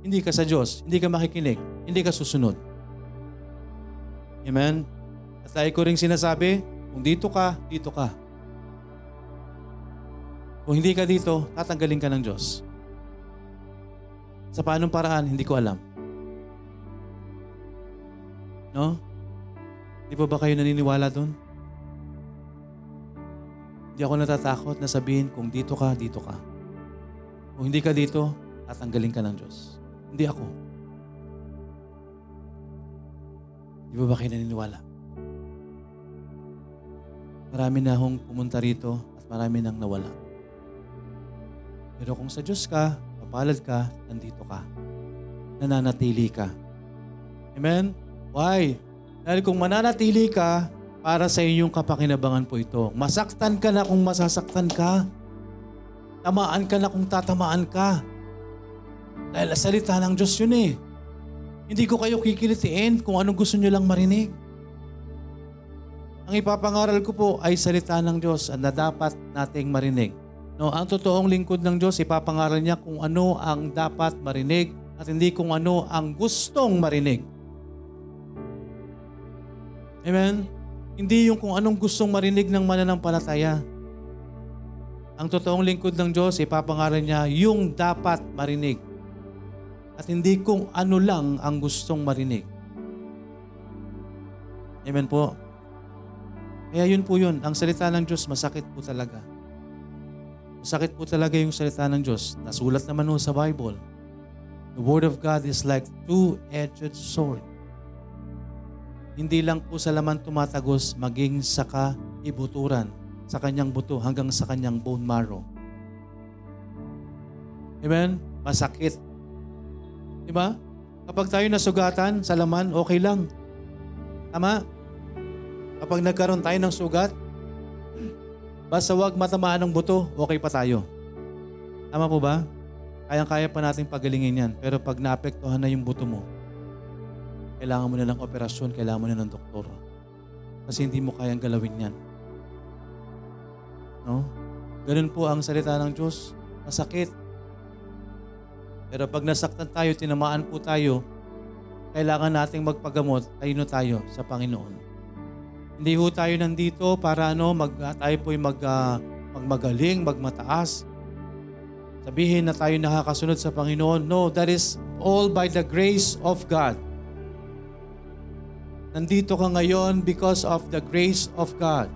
hindi ka sa Diyos, hindi ka makikinig, hindi ka susunod. Amen? At lagi ko rin sinasabi, kung dito ka, dito ka. Kung hindi ka dito, tatanggalin ka ng Diyos. Sa paanong paraan, hindi ko alam. No? Di ba ba kayo naniniwala doon? Hindi ako natatakot na sabihin kung dito ka, dito ka. Kung hindi ka dito, tatanggalin ka ng Diyos. Hindi ako. Di ba ba kayo naniniwala? Marami na akong pumunta rito at marami nang nawala. Pero kung sa Diyos ka, mapalad ka, nandito ka. Nananatili ka. Amen? Why? Dahil kung mananatili ka, para sa inyong kapakinabangan po ito. Masaktan ka na kung masasaktan ka. Tamaan ka na kung tatamaan ka. Dahil salita ng Diyos yun eh. Hindi ko kayo kikilitiin kung anong gusto nyo lang marinig. Ang ipapangaral ko po ay salita ng Diyos na dapat nating marinig. No, ang totoong lingkod ng Diyos, ipapangaral niya kung ano ang dapat marinig at hindi kung ano ang gustong marinig. Amen? Hindi yung kung anong gustong marinig ng mananampalataya. Ang totoong lingkod ng Diyos, ipapangaral niya yung dapat marinig. At hindi kung ano lang ang gustong marinig. Amen po. Kaya yun po yun. Ang salita ng Diyos, masakit po talaga. Masakit po talaga yung salita ng Diyos. Nasulat naman po sa Bible. The Word of God is like two-edged sword. Hindi lang po sa laman tumatagos, maging sa kaibuturan, sa kanyang buto, hanggang sa kanyang bone marrow. Amen? Masakit. Di ba? Kapag tayo nasugatan sa laman, okay lang. Tama? Kapag nagkaroon tayo ng sugat, basta wag matamaan ng buto, okay pa tayo. Tama po ba? Kayang-kaya pa natin pagalingin yan. Pero pag naapektuhan na yung buto mo, kailangan mo na ng operasyon, kailangan mo na ng doktor. Kasi hindi mo kayang galawin yan. No? Ganun po ang salita ng Diyos. Masakit. Pero pag nasaktan tayo, tinamaan po tayo, kailangan nating magpagamot, ayun tayo sa Panginoon. Hindi ho tayo nandito para ano, mag, tayo po'y mag, uh, magmagaling, magmataas. Sabihin na tayo nakakasunod sa Panginoon. No, that is all by the grace of God. Nandito ka ngayon because of the grace of God.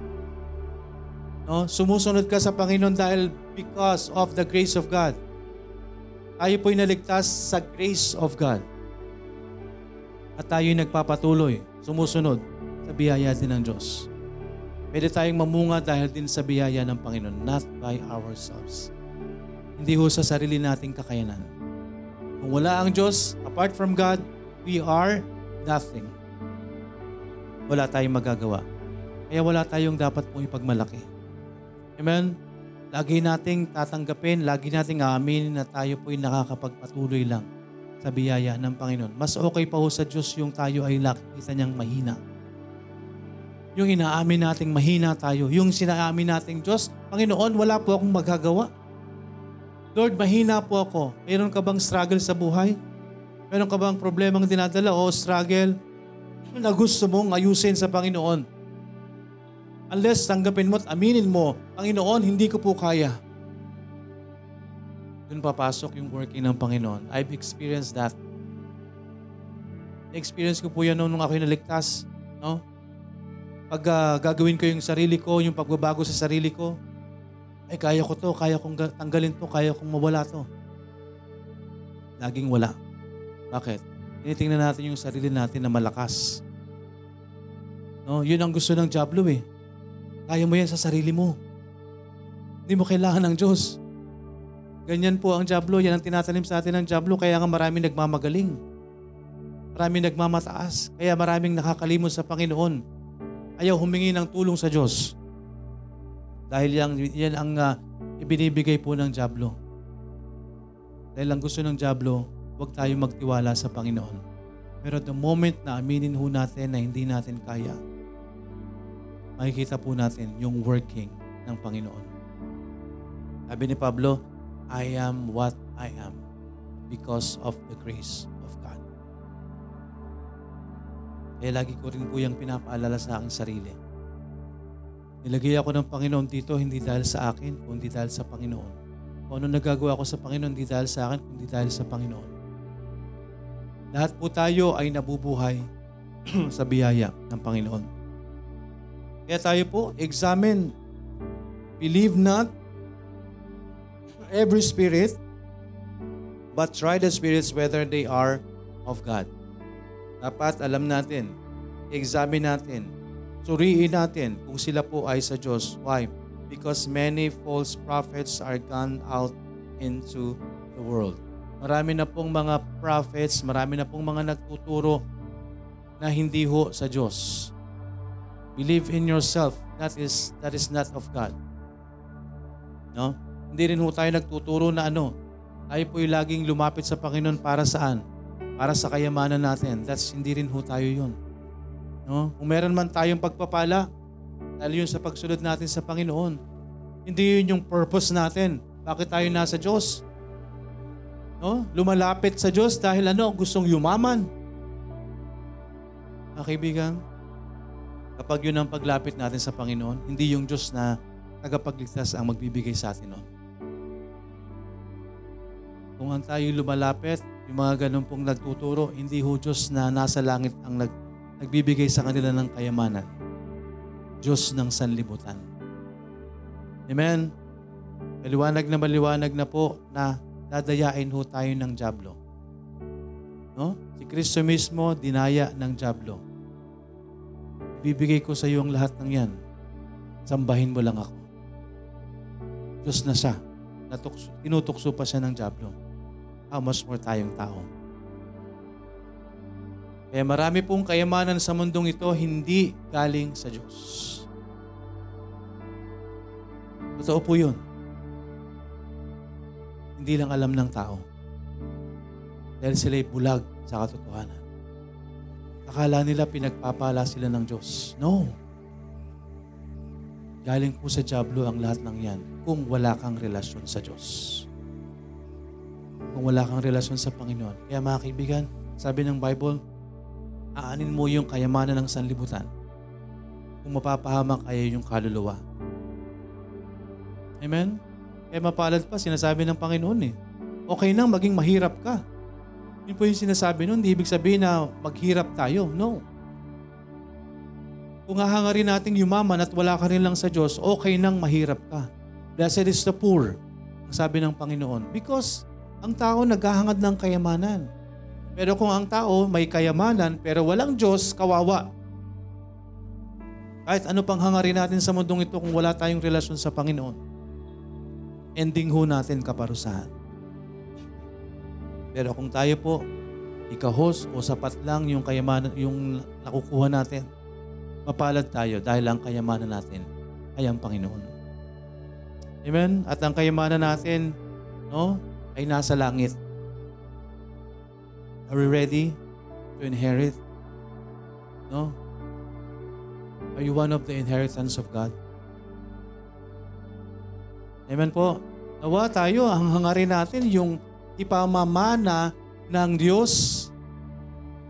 No? Sumusunod ka sa Panginoon dahil because of the grace of God. Tayo po'y naligtas sa grace of God. At tayo'y nagpapatuloy, sumusunod sa biyaya din ng Diyos. Pwede tayong mamunga dahil din sa biyaya ng Panginoon, not by ourselves. Hindi ho sa sarili nating kakayanan. Kung wala ang Diyos, apart from God, we are nothing wala tayong magagawa. Kaya wala tayong dapat pong ipagmalaki. Amen? Lagi nating tatanggapin, lagi nating aaminin na tayo po'y nakakapagpatuloy lang sa biyaya ng Panginoon. Mas okay pa ho sa Diyos yung tayo ay nakikita niyang mahina. Yung inaamin nating mahina tayo, yung sinaamin nating Diyos, Panginoon, wala po akong magagawa. Lord, mahina po ako. Meron ka bang struggle sa buhay? Meron ka bang problemang dinadala o struggle? Na gusto mong ayusin sa Panginoon. Unless tanggapin mo at aminin mo, Panginoon, hindi ko po kaya. Doon papasok yung working ng Panginoon. I've experienced that. experience ko po yan nung ako naligtas. No? Pag uh, gagawin ko yung sarili ko, yung pagbabago sa sarili ko, ay kaya ko to, kaya kong tanggalin to, kaya kong mawala to. Laging wala. Bakit? Tinitingnan natin yung sarili natin na malakas. No, yun ang gusto ng Diablo eh. Kaya mo yan sa sarili mo. Hindi mo kailangan ng Diyos. Ganyan po ang Diablo. Yan ang tinatanim sa atin ng Diablo. Kaya nga maraming nagmamagaling. Maraming nagmamataas. Kaya maraming nakakalimot sa Panginoon. Ayaw humingi ng tulong sa Diyos. Dahil yan, yan ang uh, ibinibigay po ng Diablo. Dahil ang gusto ng Diablo, huwag tayong magtiwala sa Panginoon. Pero the moment na aminin ho natin na hindi natin kaya, makikita po natin yung working ng Panginoon. Sabi ni Pablo, I am what I am because of the grace of God. Kaya lagi ko rin po yung pinapaalala sa aking sarili. Nilagay ako ng Panginoon dito hindi dahil sa akin, kundi dahil sa Panginoon. Kung ano nagagawa ko sa Panginoon, hindi dahil sa akin, kundi dahil sa Panginoon. Lahat po tayo ay nabubuhay sa biyaya ng Panginoon. Kaya tayo po, examine. Believe not every spirit, but try the spirits whether they are of God. Dapat alam natin, examine natin, suriin natin kung sila po ay sa Diyos. Why? Because many false prophets are gone out into the world. Marami na pong mga prophets, marami na pong mga nagtuturo na hindi ho sa Diyos. Believe in yourself. That is that is not of God. No? Hindi rin ho tayo nagtuturo na ano. Tayo po'y laging lumapit sa Panginoon para saan? Para sa kayamanan natin. That's hindi rin ho tayo yun. No? Kung meron man tayong pagpapala, dahil yun sa pagsunod natin sa Panginoon. Hindi yun yung purpose natin. Bakit tayo nasa Diyos? No? Lumalapit sa Diyos dahil ano? Gustong yumaman. Mga kaibigan, Kapag yun ang paglapit natin sa Panginoon, hindi yung Diyos na tagapagligtas ang magbibigay sa atin noon. Kung ang tayo lumalapit, yung mga ganun pong nagtuturo, hindi ho Diyos na nasa langit ang nag, nagbibigay sa kanila ng kayamanan. Diyos ng sanlibutan. Amen? Maliwanag na maliwanag na po na dadayain ho tayo ng Diablo. No? Si Kristo mismo, dinaya ng Diablo Bibigay ko sa iyo ang lahat ng yan. Sambahin mo lang ako. Diyos na siya. Natukso, tinutukso pa siya ng Diablo. How much more tayong tao? Kaya marami pong kayamanan sa mundong ito hindi galing sa Diyos. Totoo po yun. Hindi lang alam ng tao. Dahil sila'y bulag sa katotohanan. Akala nila pinagpapala sila ng Diyos. No. Galing po sa Diablo ang lahat ng yan kung wala kang relasyon sa Diyos. Kung wala kang relasyon sa Panginoon. Kaya mga kaibigan, sabi ng Bible, aanin mo yung kayamanan ng sanlibutan kung mapapahamak ay yung kaluluwa. Amen? Kaya mapalad pa, sinasabi ng Panginoon eh. Okay nang maging mahirap ka. Yun po yung sinasabi nun, hindi ibig sabihin na maghirap tayo. No. Kung hahangarin nating yumaman at wala ka rin lang sa Diyos, okay nang mahirap ka. Blessed is the poor, ang sabi ng Panginoon. Because ang tao naghahangad ng kayamanan. Pero kung ang tao may kayamanan pero walang Diyos, kawawa. Kahit ano pang hangarin natin sa mundong ito kung wala tayong relasyon sa Panginoon, ending ho natin kaparusahan. Pero kung tayo po, ikahos o sapat lang yung kayamanan, yung nakukuha natin, mapalad tayo dahil ang kayamanan natin ay ang Panginoon. Amen? At ang kayamanan natin, no, ay nasa langit. Are we ready to inherit? No? Are you one of the inheritance of God? Amen po. Nawa tayo, ang hangarin natin yung ipamamana ng Diyos.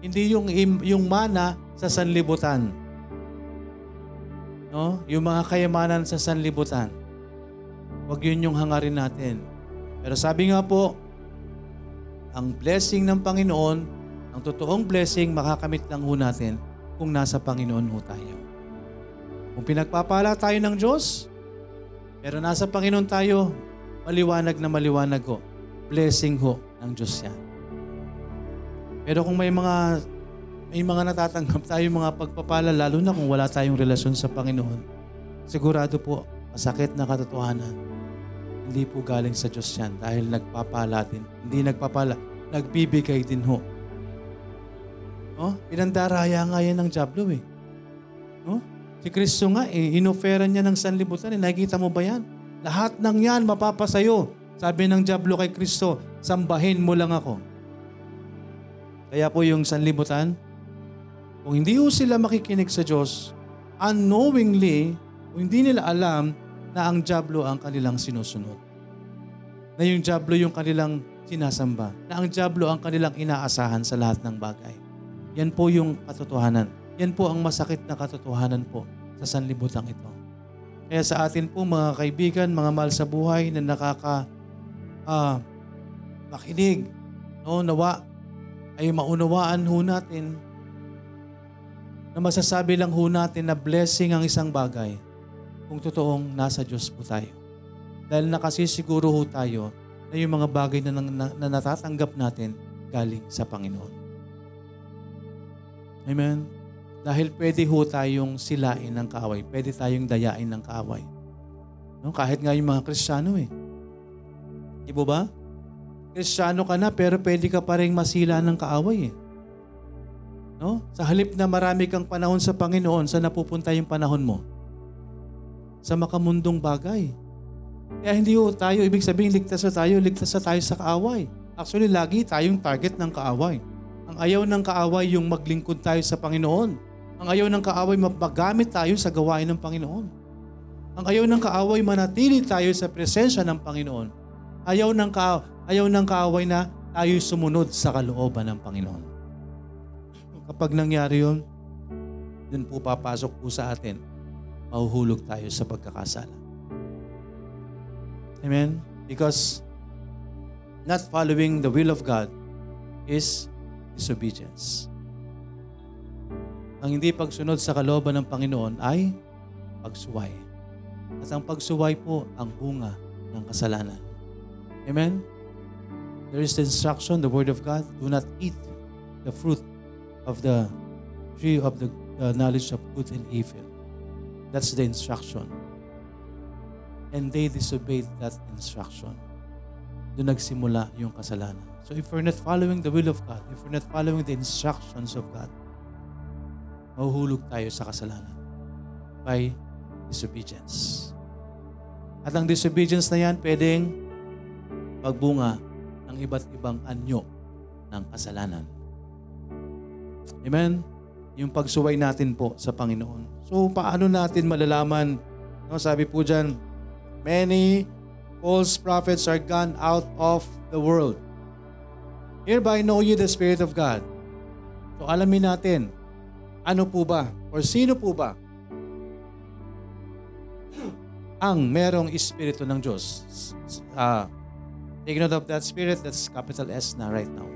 Hindi yung, yung mana sa sanlibutan. No? Yung mga kayamanan sa sanlibutan. Huwag yun yung hangarin natin. Pero sabi nga po, ang blessing ng Panginoon, ang totoong blessing, makakamit lang ho natin kung nasa Panginoon ho tayo. Kung pinagpapala tayo ng Diyos, pero nasa Panginoon tayo, maliwanag na maliwanag ho blessing ho ng Diyos yan. Pero kung may mga may mga natatanggap tayo mga pagpapala, lalo na kung wala tayong relasyon sa Panginoon, sigurado po, masakit na katotohanan. Hindi po galing sa Diyos yan dahil nagpapala din. Hindi nagpapala, nagbibigay din ho. No? Pinandaraya nga yan ng Diablo eh. No? Si Kristo nga eh, inofera niya ng sanlibutan eh. Nakikita mo ba yan? Lahat ng yan mapapasayo sabi ng Diablo kay Kristo, sambahin mo lang ako. Kaya po yung sanlibutan, kung hindi ho sila makikinig sa Diyos, unknowingly, kung hindi nila alam na ang Diablo ang kanilang sinusunod. Na yung Diablo yung kanilang sinasamba. Na ang Diablo ang kanilang inaasahan sa lahat ng bagay. Yan po yung katotohanan. Yan po ang masakit na katotohanan po sa sanlibutan ito. Kaya sa atin po mga kaibigan, mga mahal sa buhay na nakaka uh, makinig, no, nawa ay maunawaan ho natin na masasabi lang ho natin na blessing ang isang bagay kung totoong nasa Diyos po tayo. Dahil nakasisiguro ho tayo na yung mga bagay na, na, na natatanggap natin galing sa Panginoon. Amen? Dahil pwede ho tayong silain ng kaaway. Pwede tayong dayain ng kaaway. No? Kahit nga yung mga Kristiyano eh. Di ba? Kristiyano ka na pero pwede ka pa rin masila ng kaaway eh. No? Sa halip na marami kang panahon sa Panginoon, sa napupunta yung panahon mo? Sa makamundong bagay. Kaya hindi ho tayo, ibig sabihin ligtas na tayo, ligtas na tayo sa kaaway. Actually, lagi tayong target ng kaaway. Ang ayaw ng kaaway yung maglingkod tayo sa Panginoon. Ang ayaw ng kaaway magamit tayo sa gawain ng Panginoon. Ang ayaw ng kaaway manatili tayo sa presensya ng Panginoon. Ayaw ng, ka ayaw ng kaaway na tayo sumunod sa kalooban ng Panginoon. Kapag nangyari yun, dun po papasok po sa atin, mahuhulog tayo sa pagkakasala. Amen? Because not following the will of God is disobedience. Ang hindi pagsunod sa kalooban ng Panginoon ay pagsuway. At ang pagsuway po ang bunga ng kasalanan. Amen? There is the instruction, the Word of God, do not eat the fruit of the tree of the uh, knowledge of good and evil. That's the instruction. And they disobeyed that instruction. Doon nagsimula yung kasalanan. So if we're not following the will of God, if we're not following the instructions of God, mahuhulog tayo sa kasalanan by disobedience. At ang disobedience na yan, pwedeng magbunga ng iba't ibang anyo ng kasalanan. Amen? Yung pagsuway natin po sa Panginoon. So, paano natin malalaman? No, sabi po dyan, many false prophets are gone out of the world. Hereby know you the Spirit of God. So, alamin natin, ano po ba? Or sino po ba ang merong Espiritu ng Diyos? Uh, take note of that Spirit, that's capital S na right now.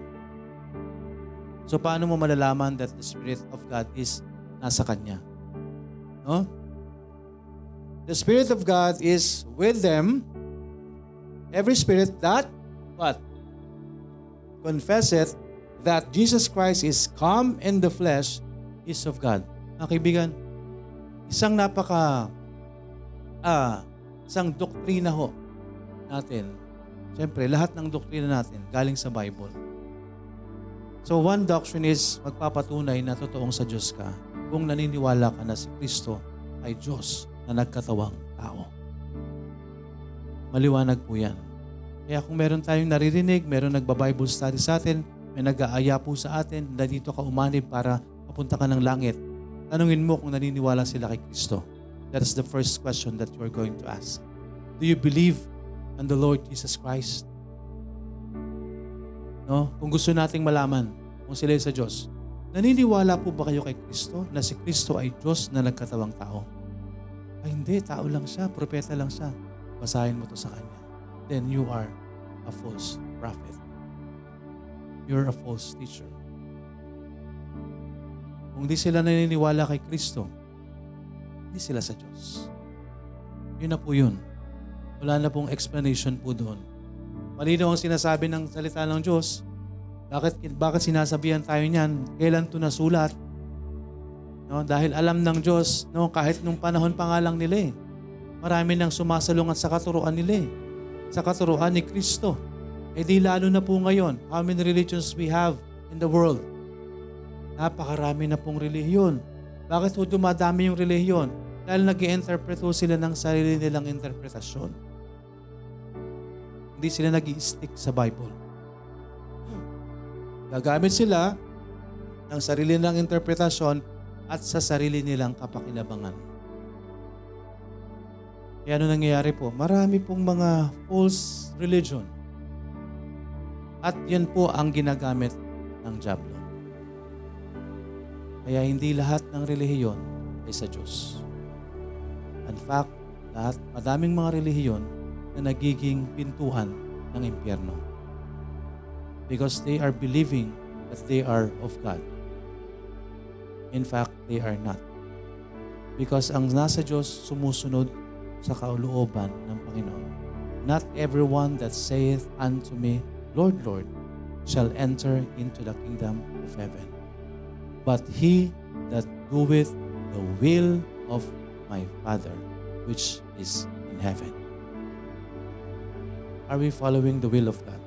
So paano mo malalaman that the Spirit of God is nasa Kanya? No? The Spirit of God is with them. Every spirit that, what? Confesseth that Jesus Christ is come in the flesh is of God. Mga kaibigan, isang napaka, ah, isang doktrina ho natin. Siyempre, lahat ng doktrina natin galing sa Bible So one doctrine is magpapatunay na totoong sa Diyos ka kung naniniwala ka na si Kristo ay Diyos na nagkatawang tao. Maliwanag po yan. Kaya kung meron tayong naririnig, meron nagba-Bible study sa atin, may nag-aaya po sa atin na dito ka umanib para papunta ka ng langit, tanungin mo kung naniniwala sila kay Kristo. That is the first question that you are going to ask. Do you believe on the Lord Jesus Christ? No? Kung gusto nating malaman kung sila sa Diyos, naniniwala po ba kayo kay Kristo na si Kristo ay Diyos na nagkatawang tao? Ay hindi, tao lang siya, propeta lang siya. Basahin mo to sa Kanya. Then you are a false prophet. You're a false teacher. Kung di sila naniniwala kay Kristo, hindi sila sa Diyos. Yun na po yun. Wala na pong explanation po doon. Malinaw ang sinasabi ng salita ng Diyos. Bakit, bakit sinasabihan tayo niyan? Kailan ito nasulat? No, dahil alam ng Diyos, no, kahit nung panahon pa nga lang nila eh, marami nang sumasalungat sa katuruan nila eh, sa katuruan ni Kristo. Eh di lalo na po ngayon, how many religions we have in the world? Napakarami na pong relihiyon. Bakit po dumadami yung relihiyon? Dahil nag interpret sila ng sarili nilang interpretasyon. Hindi sila nag stick sa Bible. Gagamit sila ng sarili nilang interpretasyon at sa sarili nilang kapakinabangan. Kaya ano nangyayari po? Marami pong mga false religion. At yan po ang ginagamit ng Diablo. Kaya hindi lahat ng relihiyon ay sa Diyos. In fact, lahat, madaming mga relihiyon na nagiging pintuan ng impyerno. Because they are believing that they are of God. In fact, they are not. Because ang nasa Diyos sumusunod sa kaulooban ng Panginoon. Not everyone that saith unto me, Lord, Lord, shall enter into the kingdom of heaven. But he that doeth the will of my Father, which is in heaven. Are we following the will of God?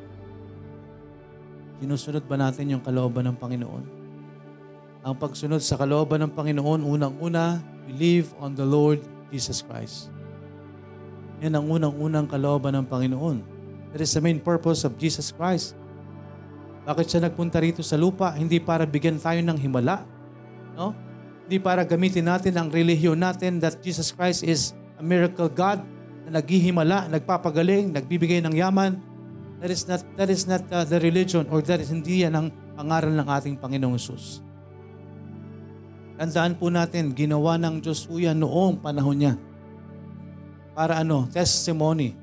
Sinusunod ba natin yung kalooban ng Panginoon? Ang pagsunod sa kalooban ng Panginoon, unang-una, believe on the Lord Jesus Christ. Yan ang unang-unang kalooban ng Panginoon. That is the main purpose of Jesus Christ. Bakit siya nagpunta rito sa lupa? Hindi para bigyan tayo ng himala. No? Hindi para gamitin natin ang relihiyon natin that Jesus Christ is a miracle God na naghihimala, nagpapagaling, nagbibigay ng yaman. That is not, that is not uh, the religion or that is hindi yan ang pangaral ng ating Panginoong Sus. Tandaan po natin, ginawa ng Diyos po yan noong panahon niya. Para ano? Testimony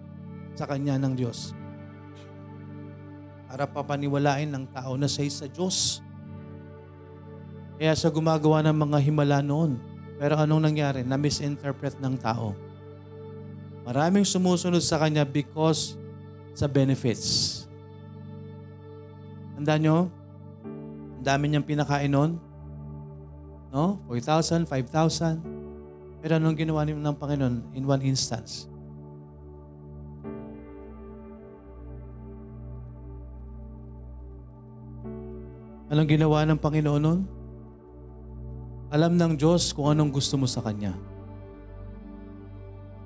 sa Kanya ng Diyos. Para papaniwalain ng tao na siya sa Diyos. Kaya siya gumagawa ng mga himala noon. Pero anong nangyari? Na-misinterpret ng tao. Maraming sumusunod sa Kanya because sa benefits. Tandaan nyo? Ang dami niyang pinakain noon. No? 4,000, 5,000. Pero anong ginawa ng Panginoon in one instance? Anong ginawa ng Panginoon noon? Alam ng Diyos kung anong gusto mo sa Kanya.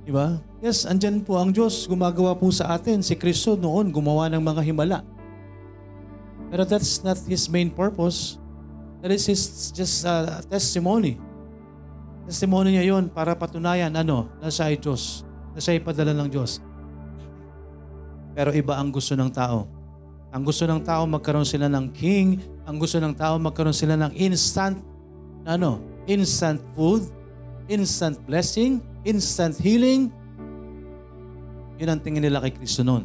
Diba? Yes, andyan po ang Diyos. Gumagawa po sa atin. Si Kristo noon gumawa ng mga himala. Pero that's not His main purpose. That is His just uh, testimony. Testimony niya yon para patunayan ano, na siya ay Diyos. Na siya ay padala ng Diyos. Pero iba ang gusto ng tao. Ang gusto ng tao magkaroon sila ng king. Ang gusto ng tao magkaroon sila ng instant ano, instant food, instant blessing, instant healing. Yun ang tingin nila kay Kristo noon.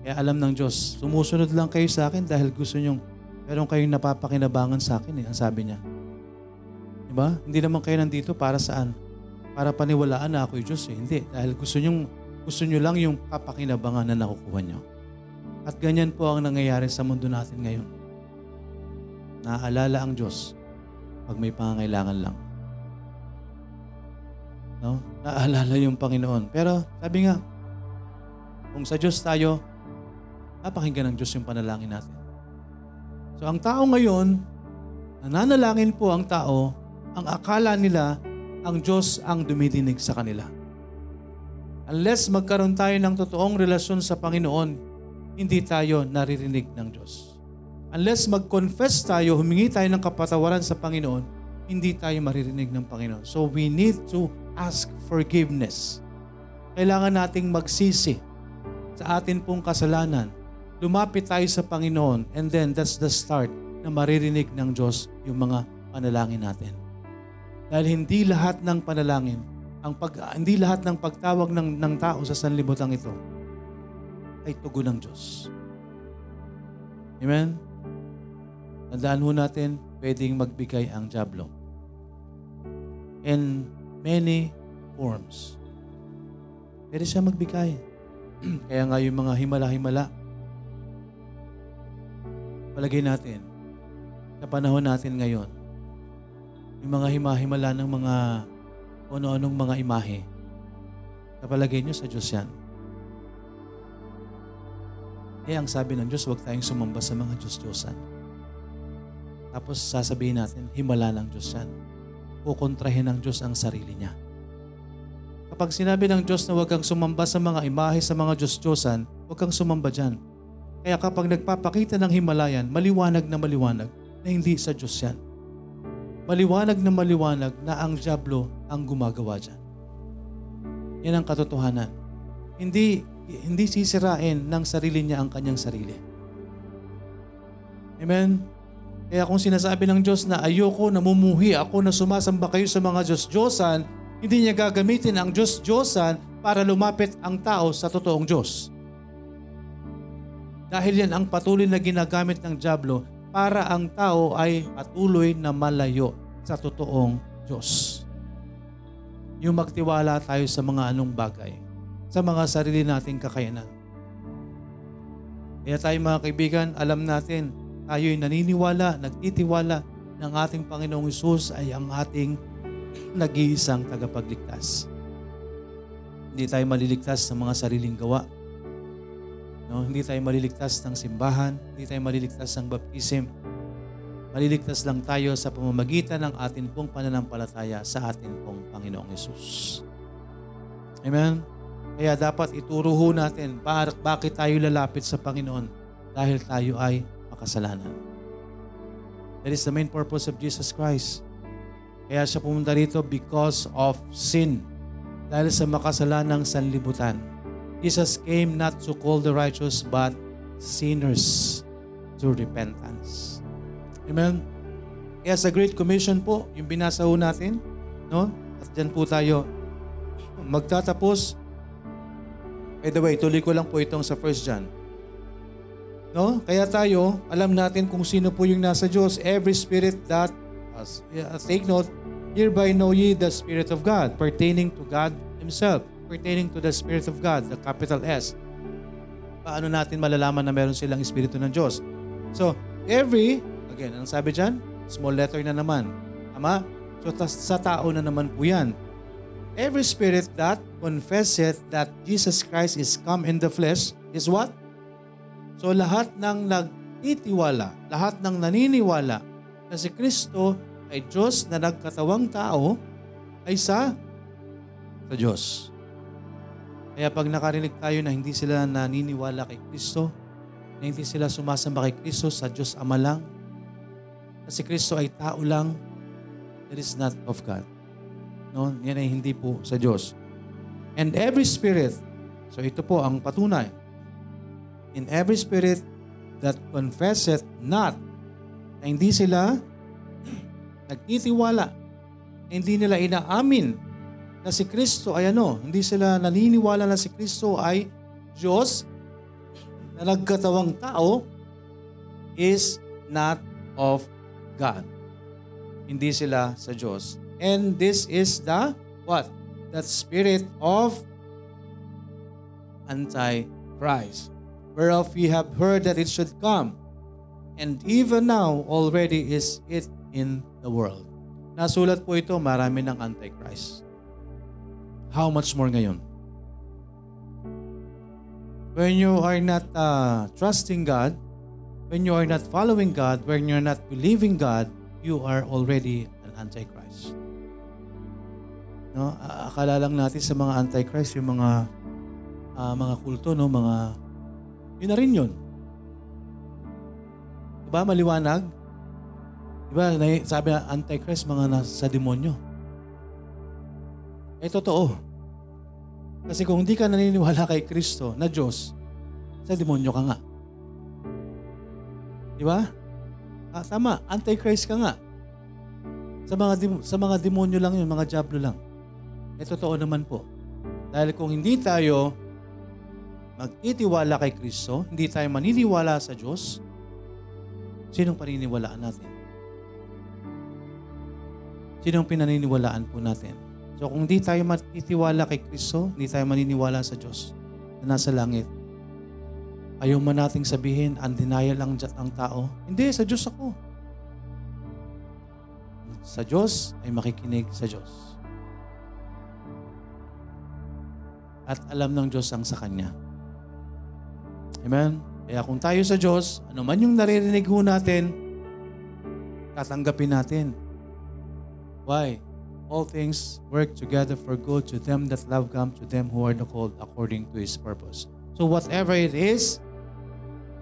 Kaya alam ng Diyos, sumusunod lang kayo sa akin dahil gusto nyong meron kayong napapakinabangan sa akin eh, ang sabi niya. Diba? Hindi naman kayo nandito para saan? Para paniwalaan na ako yung Diyos eh. Hindi. Dahil gusto nyo, gusto nyo lang yung kapakinabangan na nakukuha nyo. At ganyan po ang nangyayari sa mundo natin ngayon. Naaalala ang Diyos pag may pangangailangan lang. No? Naaalala yung Panginoon. Pero sabi nga, kung sa Diyos tayo, napakinggan ng Diyos yung panalangin natin. So ang tao ngayon, nananalangin po ang tao, ang akala nila, ang Diyos ang dumidinig sa kanila. Unless magkaroon tayo ng totoong relasyon sa Panginoon, hindi tayo naririnig ng Diyos. Unless mag-confess tayo, humingi tayo ng kapatawaran sa Panginoon, hindi tayo maririnig ng Panginoon. So we need to ask forgiveness. Kailangan nating magsisi sa atin pong kasalanan. Lumapit tayo sa Panginoon and then that's the start na maririnig ng Diyos yung mga panalangin natin. Dahil hindi lahat ng panalangin, ang pag, hindi lahat ng pagtawag ng, ng tao sa sanlibutan ito ay tugon ng Diyos. Amen? Tandaan ho natin, pwedeng magbigay ang Diablo. In many forms. Pwede siya magbigay. Kaya nga yung mga himala-himala, palagay natin, sa panahon natin ngayon, yung mga himahimala ng mga ano-anong mga imahe, kapalagay nyo sa Diyos yan. Eh, ang sabi ng Diyos, huwag tayong sumamba sa mga Diyos-Diyosan. Tapos sasabihin natin, himala ng Diyos yan. Kukontrahin ng Diyos ang sarili niya. Kapag sinabi ng Diyos na huwag kang sumamba sa mga imahe sa mga Diyos-Diyosan, huwag kang sumamba dyan. Kaya kapag nagpapakita ng himalayan, maliwanag na maliwanag na hindi sa Diyos yan. Maliwanag na maliwanag na ang Diablo ang gumagawa dyan. Yan ang katotohanan. Hindi, hindi sisirain ng sarili niya ang kanyang sarili. Amen? Kaya kung sinasabi ng Diyos na ayoko, namumuhi ako na sumasamba kayo sa mga Diyos-Diyosan, hindi niya gagamitin ang Diyos-Diyosan para lumapit ang tao sa totoong Diyos. Dahil yan ang patuloy na ginagamit ng Diablo para ang tao ay patuloy na malayo sa totoong Diyos. Yung magtiwala tayo sa mga anong bagay, sa mga sarili nating kakayanan. Kaya tayo mga kaibigan, alam natin, tayo'y naniniwala, nagtitiwala ng ating Panginoong Isus ay ang ating nag-iisang tagapagligtas. Hindi tayo maliligtas sa mga sariling gawa. No, hindi tayo maliligtas ng simbahan, hindi tayo maliligtas ng baptism. Maliligtas lang tayo sa pamamagitan ng atin pong pananampalataya sa atin pong Panginoong Yesus. Amen? Kaya dapat ituro ho natin bakit tayo lalapit sa Panginoon dahil tayo ay makasalanan. That is the main purpose of Jesus Christ. Kaya siya pumunta rito because of sin. Dahil sa makasalanang sanlibutan. Jesus came not to call the righteous but sinners to repentance. Amen? Kaya sa Great Commission po, yung binasa ho natin, no? At dyan po tayo magtatapos. By the way, tuloy ko lang po itong sa 1 John. No? Kaya tayo, alam natin kung sino po yung nasa Diyos. Every spirit that, as, yeah, take note, hereby know ye the Spirit of God, pertaining to God Himself pertaining to the Spirit of God, the capital S. Paano natin malalaman na meron silang Espiritu ng Diyos? So, every, again, anong sabi dyan? Small letter na naman. Tama? So, tas, sa tao na naman po yan. Every spirit that confesseth that Jesus Christ is come in the flesh is what? So, lahat ng nagtitiwala, lahat ng naniniwala na si Kristo ay Diyos na nagkatawang tao ay sa sa Diyos. Kaya pag nakarinig tayo na hindi sila naniniwala kay Kristo, na hindi sila sumasamba kay Kristo sa Diyos Ama lang, na si Kristo ay tao lang, that is not of God. No? Yan ay hindi po sa Diyos. And every spirit, so ito po ang patunay, in every spirit that confesseth not, na hindi sila nagtitiwala, hindi nila inaamin na si Kristo ay ano, hindi sila naniniwala na si Kristo ay Diyos na nagkatawang tao is not of God. Hindi sila sa Diyos. And this is the what? That spirit of Antichrist, whereof we have heard that it should come, and even now already is it in the world. Nasulat po ito, marami ng Antichrist. How much more ngayon? When you are not uh, trusting God, when you are not following God, when you're not believing God, you are already an Antichrist. No, akala lang natin sa mga Antichrist yung mga uh, mga kulto, no, mga yun na rin yun. Diba maliwanag? Diba sabi na Antichrist mga nasa demonyo. Eh, totoo. Kasi kung hindi ka naniniwala kay Kristo na Diyos, sa demonyo ka nga. Di ba? Ah, tama, antichrist ka nga. Sa mga sa mga demonyo lang 'yun, mga diablo lang. Eh totoo naman po. Dahil kung hindi tayo magtitiwala kay Kristo, hindi tayo maniniwala sa Diyos, sinong paniniwalaan natin? Sinong pinaniniwalaan po natin? So kung di tayo matitiwala kay Kristo, hindi tayo maniniwala sa Diyos na nasa langit, ayaw man nating sabihin, undenial lang ang tao. Hindi, sa Diyos ako. Sa Diyos ay makikinig sa Diyos. At alam ng Diyos ang sa Kanya. Amen? Kaya kung tayo sa Diyos, ano man yung naririnig ho natin, tatanggapin natin. Why? all things work together for good to them that love God, to them who are called according to His purpose. So whatever it is,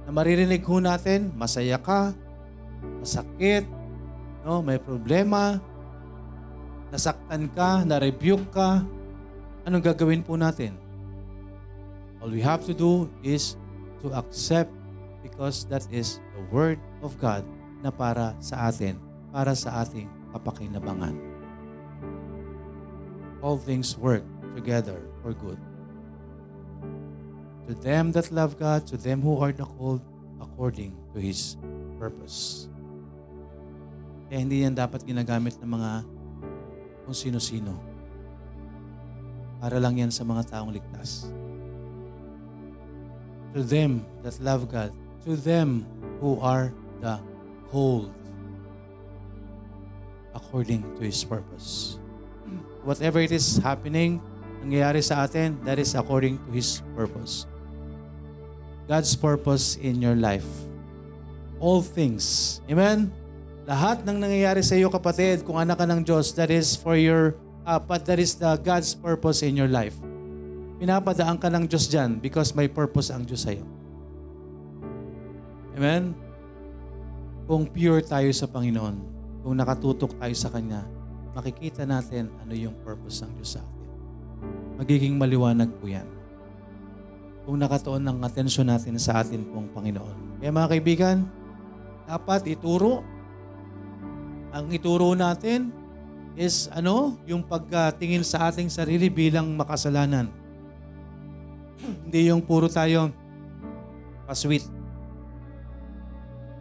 na maririnig ho natin, masaya ka, masakit, no, may problema, nasaktan ka, na-rebuke ka, anong gagawin po natin? All we have to do is to accept because that is the Word of God na para sa atin, para sa ating kapakinabangan. All things work together for good. To them that love God, to them who are the called according to His purpose. Kaya hindi yan dapat ginagamit ng mga kung sino-sino. Para lang yan sa mga taong ligtas. To them that love God, to them who are the called according to His purpose. Whatever it is happening, nangyayari sa atin, that is according to His purpose. God's purpose in your life. All things. Amen? Lahat ng nangyayari sa iyo kapatid, kung anak ka ng Diyos, that is for your, uh, but that is the God's purpose in your life. Pinapadaan ka ng Diyos dyan because may purpose ang Diyos sa iyo. Amen? Kung pure tayo sa Panginoon, kung nakatutok tayo sa Kanya, makikita natin ano yung purpose ng Diyos sa atin. Magiging maliwanag po yan. Kung nakatuon ng atensyon natin sa atin pong Panginoon. Kaya mga kaibigan, dapat ituro ang ituro natin is ano, yung pagtingin sa ating sarili bilang makasalanan. Hindi yung puro tayo pasweet.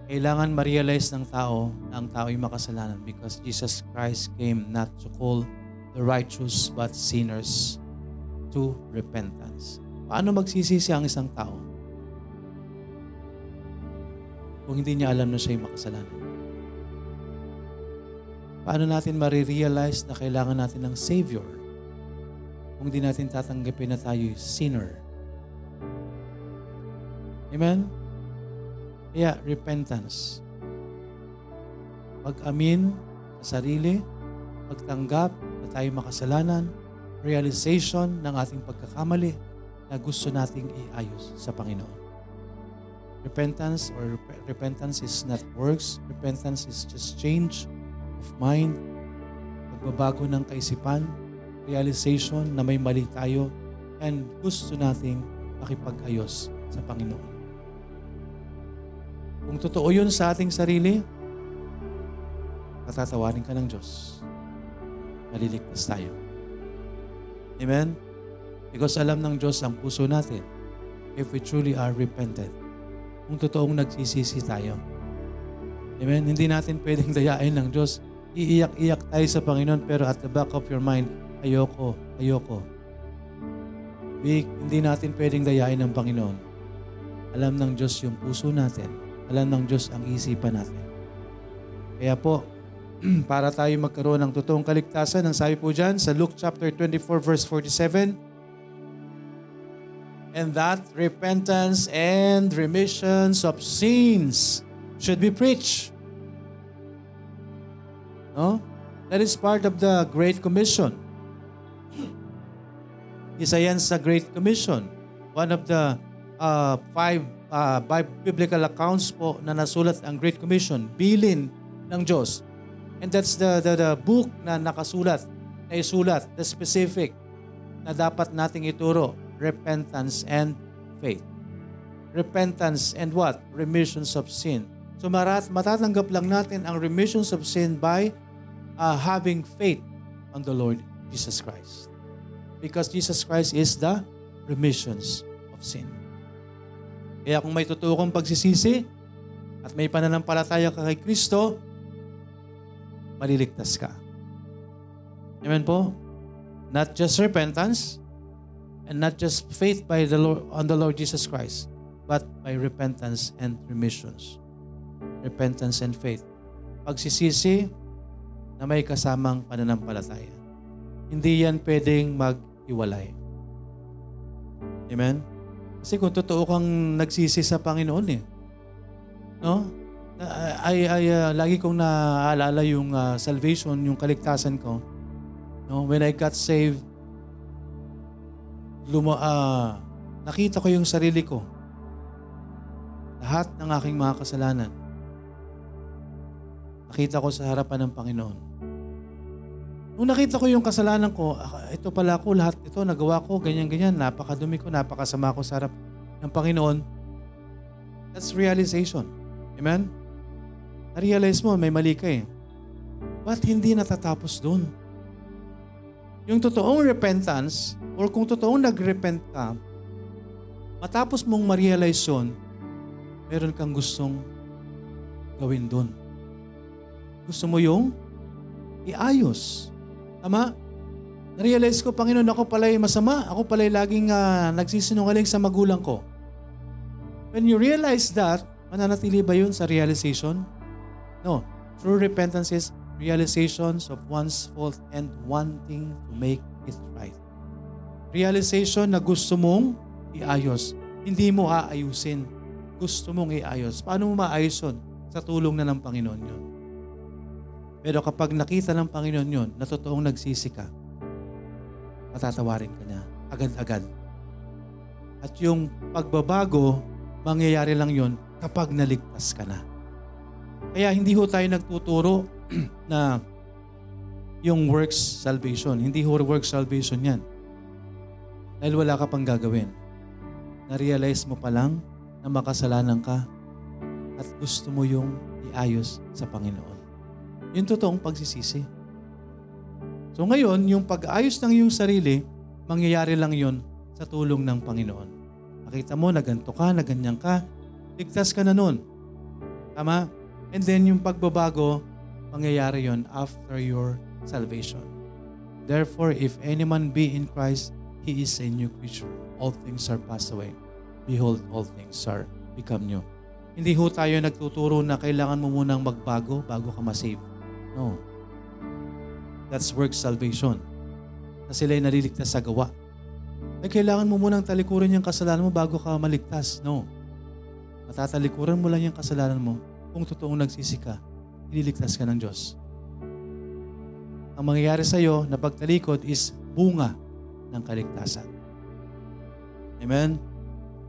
Kailangan ma-realize ng tao na ang tao ay makasalanan because Jesus Christ came not to call the righteous but sinners to repentance. Paano magsisisi ang isang tao kung hindi niya alam na siya ay makasalanan? Paano natin marirealize na kailangan natin ng Savior kung di natin tatanggapin na tayo sinner? Amen? Kaya, repentance. Pag-amin sa sarili, pagtanggap na tayo makasalanan, realization ng ating pagkakamali na gusto nating iayos sa Panginoon. Repentance or repentance is not works. Repentance is just change of mind, pagbabago ng kaisipan, realization na may mali tayo, and gusto nating makipag-ayos sa Panginoon. Kung totoo yun sa ating sarili, patatawarin ka ng Diyos. Maliligtas tayo. Amen? Because alam ng Diyos ang puso natin if we truly are repentant. Kung totoong nagsisisi tayo. Amen? Hindi natin pwedeng dayain ng Diyos iiyak-iyak tayo sa Panginoon pero at the back of your mind, ayoko, ayoko. Big, hindi natin pwedeng dayain ng Panginoon. Alam ng Diyos yung puso natin. Alam ng Diyos ang isipan natin. Kaya po, para tayo magkaroon ng totoong kaligtasan, ang sabi po dyan sa Luke chapter 24 verse 47, And that repentance and remissions of sins should be preached No? That is part of the Great Commission. Isa yan sa Great Commission. One of the uh, five uh, biblical accounts po na nasulat ang Great Commission, bilin ng Diyos. And that's the, the, the book na nakasulat, na isulat, the specific na dapat nating ituro, repentance and faith. Repentance and what? Remissions of sin. So marat, matatanggap lang natin ang remissions of sin by uh, having faith on the Lord Jesus Christ. Because Jesus Christ is the remissions of sin. Kaya kung may totoo kang pagsisisi at may pananampalataya ka kay Kristo, maliligtas ka. Amen po? Not just repentance and not just faith by the Lord, on the Lord Jesus Christ, but by repentance and remissions. Repentance and faith. Pagsisisi, na may kasamang pananampalataya. Hindi yan pwedeng mag-iwalay. Amen? Kasi kung totoo kang nagsisi sa Panginoon eh. No? Ay, ay uh, lagi kong naaalala yung uh, salvation, yung kaligtasan ko. No? When I got saved, luma, uh, nakita ko yung sarili ko. Lahat ng aking mga kasalanan nakita ko sa harapan ng Panginoon. Nung nakita ko yung kasalanan ko, ito pala ako, lahat ito, nagawa ko, ganyan-ganyan, napakadumi ko, napakasama ko sa harap ng Panginoon. That's realization. Amen? Na-realize mo, may mali ka eh. Ba't hindi natatapos doon? Yung totoong repentance, or kung totoong nag-repent ka, matapos mong ma-realize yun, meron kang gustong gawin doon. Gusto mo yung iayos. Tama? Na-realize ko, Panginoon, ako pala'y masama. Ako pala'y laging uh, nagsisinungaling sa magulang ko. When you realize that, mananatili ba yun sa realization? No. True repentance is realizations of one's fault and wanting to make it right. Realization na gusto mong iayos. Hindi mo aayusin. Gusto mong iayos. Paano mo maayos yun? Sa tulong na ng Panginoon yun. Pero kapag nakita ng Panginoon yun, na totoong nagsisi ka, matatawarin ka niya agad-agad. At yung pagbabago, mangyayari lang yun kapag naligtas ka na. Kaya hindi ho tayo nagtuturo na yung works salvation. Hindi ho works salvation yan. Dahil wala ka pang gagawin. Na-realize mo pa lang na makasalanan ka at gusto mo yung iayos sa Panginoon. Yung totoong pagsisisi. So ngayon, yung pag-ayos ng iyong sarili, mangyayari lang yon sa tulong ng Panginoon. Makita mo na ganito ka, na ganyan ka, ligtas ka na nun. Tama? And then yung pagbabago, mangyayari yon after your salvation. Therefore, if any man be in Christ, he is a new creature. All things are passed away. Behold, all things are become new. Hindi ho tayo nagtuturo na kailangan mo munang magbago bago ka masave. No. That's work salvation. Na sila'y naliligtas sa gawa. Ay kailangan mo munang talikuran yung kasalanan mo bago ka maligtas. No. Matatalikuran mo lang yung kasalanan mo kung totoong nagsisi ka ililigtas ka ng Diyos. Ang mangyayari sa iyo na pagtalikod is bunga ng kaligtasan. Amen?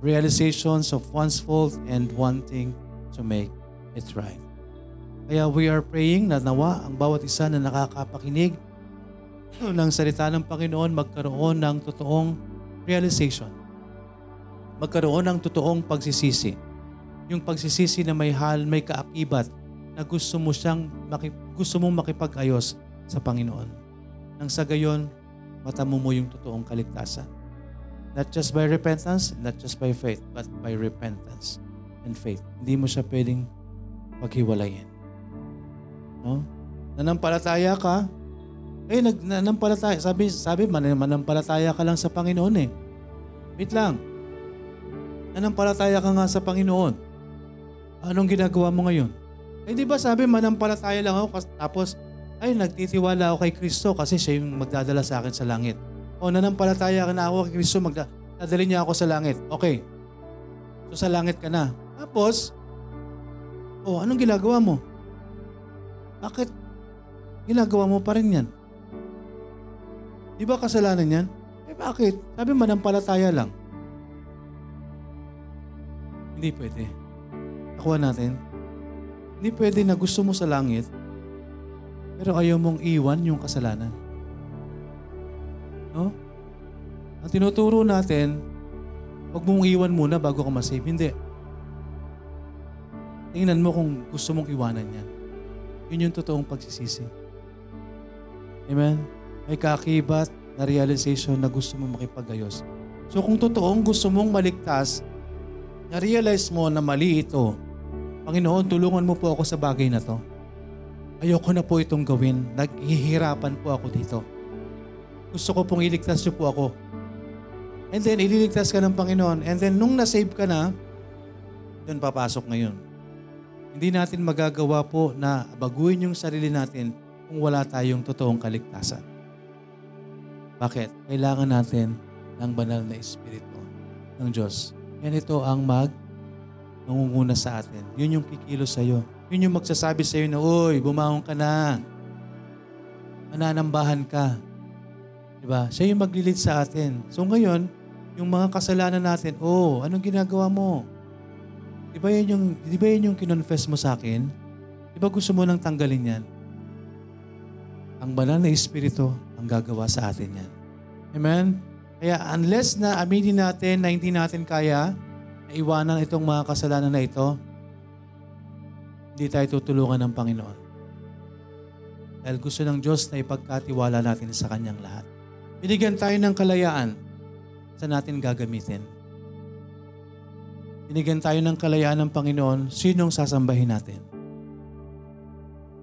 Realizations of one's fault and wanting to make it right. Kaya we are praying na nawa ang bawat isa na nakakapakinig ng salita ng Panginoon magkaroon ng totoong realization. Magkaroon ng totoong pagsisisi. Yung pagsisisi na may hal, may kaakibat na gusto mo siyang gusto mong makipag-ayos sa Panginoon. Nang sa gayon, matamo mo yung totoong kaligtasan. Not just by repentance, not just by faith, but by repentance and faith. Hindi mo siya pwedeng paghiwalayin. No? Nanampalataya ka, eh, nag, nanampalataya. Sabi, sabi man, manampalataya ka lang sa Panginoon eh. Wait lang. Nanampalataya ka nga sa Panginoon. Anong ginagawa mo ngayon? Eh di ba sabi manampalataya lang ako tapos ay nagtitiwala ako kay Kristo kasi siya yung magdadala sa akin sa langit. O nanampalataya ka na ako kay Kristo, magdadala niya ako sa langit. Okay. So sa langit ka na. Tapos, oh, anong ginagawa mo? Bakit ginagawa mo pa rin yan? Di ba kasalanan yan? Eh bakit? Sabi manampalataya lang. Hindi pwede. Nakuha natin. Hindi pwede na gusto mo sa langit, pero ayaw mong iwan yung kasalanan. No? Ang tinuturo natin, huwag mong iwan muna bago ka masave. Hindi. Tingnan mo kung gusto mong iwanan yan. Yun yung totoong pagsisisi. Amen? May kakibat na realization na gusto mong makipagayos. So kung totoong gusto mong maligtas, na-realize mo na mali ito, Panginoon, tulungan mo po ako sa bagay na to. Ayoko na po itong gawin. Naghihirapan po ako dito. Gusto ko pong iligtas niyo po ako. And then, ililigtas ka ng Panginoon. And then, nung nasave ka na, yun papasok ngayon. Hindi natin magagawa po na baguhin yung sarili natin kung wala tayong totoong kaligtasan. Bakit? Kailangan natin ng banal na Espiritu ng Diyos. Yan ito ang mag nangunguna sa atin. Yun yung kikilos sa iyo. Yun yung magsasabi sa iyo na, Uy, bumangon ka na. Mananambahan ka. Diba? Siya yung maglilid sa atin. So ngayon, yung mga kasalanan natin, oh, anong ginagawa mo? Di ba yun yung, di ba yun yung kinonfess mo sa akin? Di ba gusto mo nang tanggalin yan? Ang banal na Espiritu ang gagawa sa atin yan. Amen? Kaya unless na aminin natin na hindi natin kaya, naiwanan itong mga kasalanan na ito, hindi tayo tutulungan ng Panginoon. Dahil gusto ng Diyos na ipagkatiwala natin sa Kanyang lahat. Binigyan tayo ng kalayaan sa natin gagamitin. Binigyan tayo ng kalayaan ng Panginoon, sinong sasambahin natin?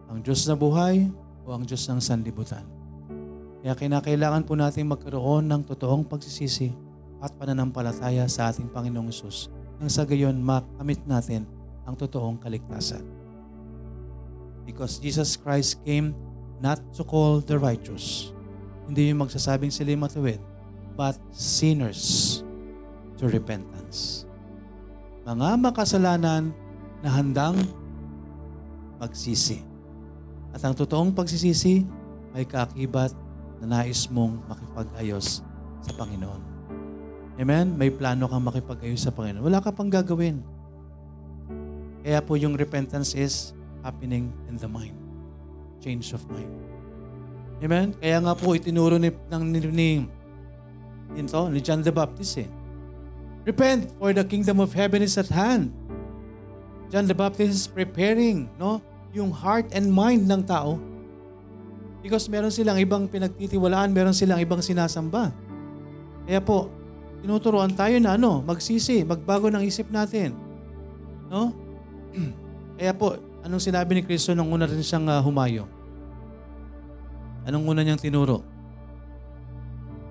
Ang Diyos na buhay o ang Diyos ng sanlibutan? Kaya kinakailangan po natin magkaroon ng totoong pagsisisi at pananampalataya sa ating Panginoong Isus nang sa gayon makamit natin ang totoong kaligtasan. Because Jesus Christ came not to call the righteous. Hindi yung magsasabing sila matuwid, but sinners to repentance. Mga makasalanan na handang magsisi. At ang totoong pagsisisi ay kaakibat na nais mong makipag-ayos sa Panginoon. Amen? May plano kang makipag-ayos sa Panginoon. Wala ka pang gagawin. Kaya po yung repentance is happening in the mind. Change of mind. Amen? Kaya nga po itinuro ni, ng, ni, ni, ito, ni John the Baptist eh. Repent for the kingdom of heaven is at hand. John the Baptist is preparing no, yung heart and mind ng tao because meron silang ibang pinagtitiwalaan, meron silang ibang sinasamba. Kaya po, tinuturuan tayo na ano, magsisi, magbago ng isip natin. No? Kaya po, anong sinabi ni Kristo nung una rin siyang uh, humayo? Anong una niyang tinuro?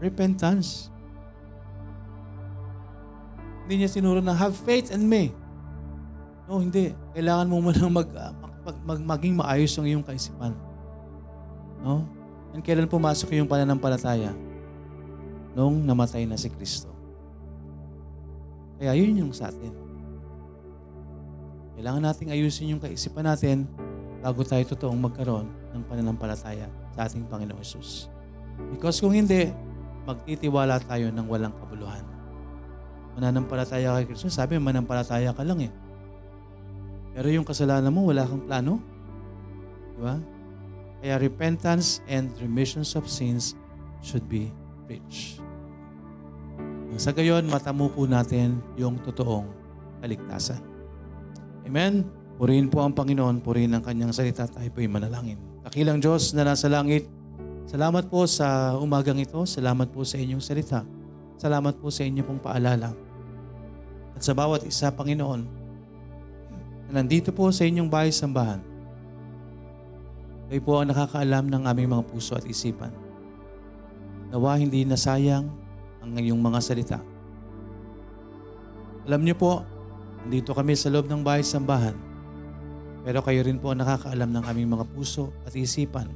Repentance. Hindi niya tinuro na have faith in me. No, hindi. Kailangan mo muna mag, uh, mag, mag, maging maayos ang iyong kaisipan. No? And kailan pumasok yung pananampalataya? Nung namatay na si Kristo. Kaya yun yung sa atin. Kailangan nating ayusin yung kaisipan natin bago tayo totoong magkaroon ng pananampalataya sa ating Panginoong Yesus. Because kung hindi, magtitiwala tayo ng walang kabuluhan. Mananampalataya kay Kristo, sabi manampalataya ka lang eh. Pero yung kasalanan mo, wala kang plano. Di ba? Kaya repentance and remissions of sins should be preached. Sa gayon, matamo po natin yung totoong kaligtasan. Amen? Purihin po ang Panginoon, purihin ang kanyang salita, tayo po'y manalangin. Kakilang Diyos na nasa langit, salamat po sa umagang ito, salamat po sa inyong salita, salamat po sa inyong pong paalala. At sa bawat isa, Panginoon, na nandito po sa inyong bahay sambahan, kayo po ang nakakaalam ng aming mga puso at isipan. Nawa hindi nasayang ang iyong mga salita. Alam niyo po, nandito kami sa loob ng bahay sambahan, pero kayo rin po ang nakakaalam ng aming mga puso at isipan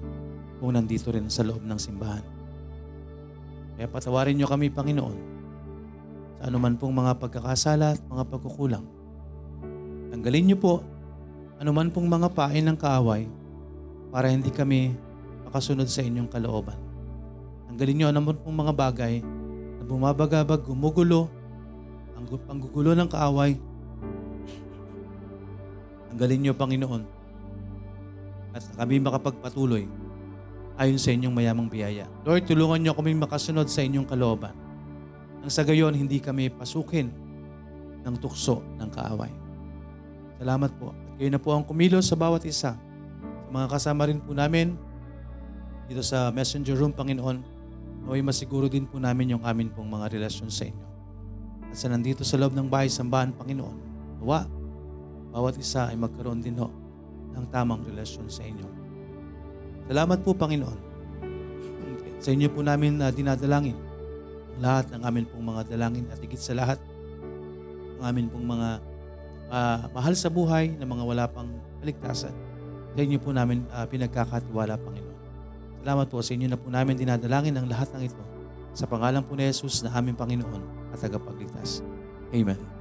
kung nandito rin sa loob ng simbahan. Kaya patawarin niyo kami, Panginoon, sa anuman pong mga pagkakasala at mga pagkukulang. Tanggalin niyo po anuman pong mga pain ng kaaway para hindi kami makasunod sa inyong kalooban. Tanggalin niyo anuman pong mga bagay na bumabagabag, gumugulo, ang panggugulo ng kaaway. Tanggalin niyo, Panginoon, at kami makapagpatuloy ayon sa inyong mayamang biyaya. Lord, tulungan niyo kami makasunod sa inyong kalooban. Nang sa gayon, hindi kami pasukin ng tukso ng kaaway. Salamat po. At kayo na po ang kumilos sa bawat isa. Sa mga kasama rin po namin dito sa messenger room, Panginoon, naway masiguro din po namin yung amin pong mga relasyon sa inyo. At sa nandito sa loob ng bahay, sambahan, Panginoon, nawa, bawat isa ay magkaroon din ho ng tamang relasyon sa inyo. Salamat po, Panginoon. Sa inyo po namin uh, dinadalangin lahat ng amin pong mga dalangin at higit sa lahat ng amin pong mga uh, mahal sa buhay na mga wala pang kaligtasan. Sa inyo po namin uh, pinagkakatiwala, Panginoon. Salamat po sa inyo na po namin dinadalangin ang lahat ng ito sa pangalan po ni Jesus na aming Panginoon at tagapagligtas. Amen.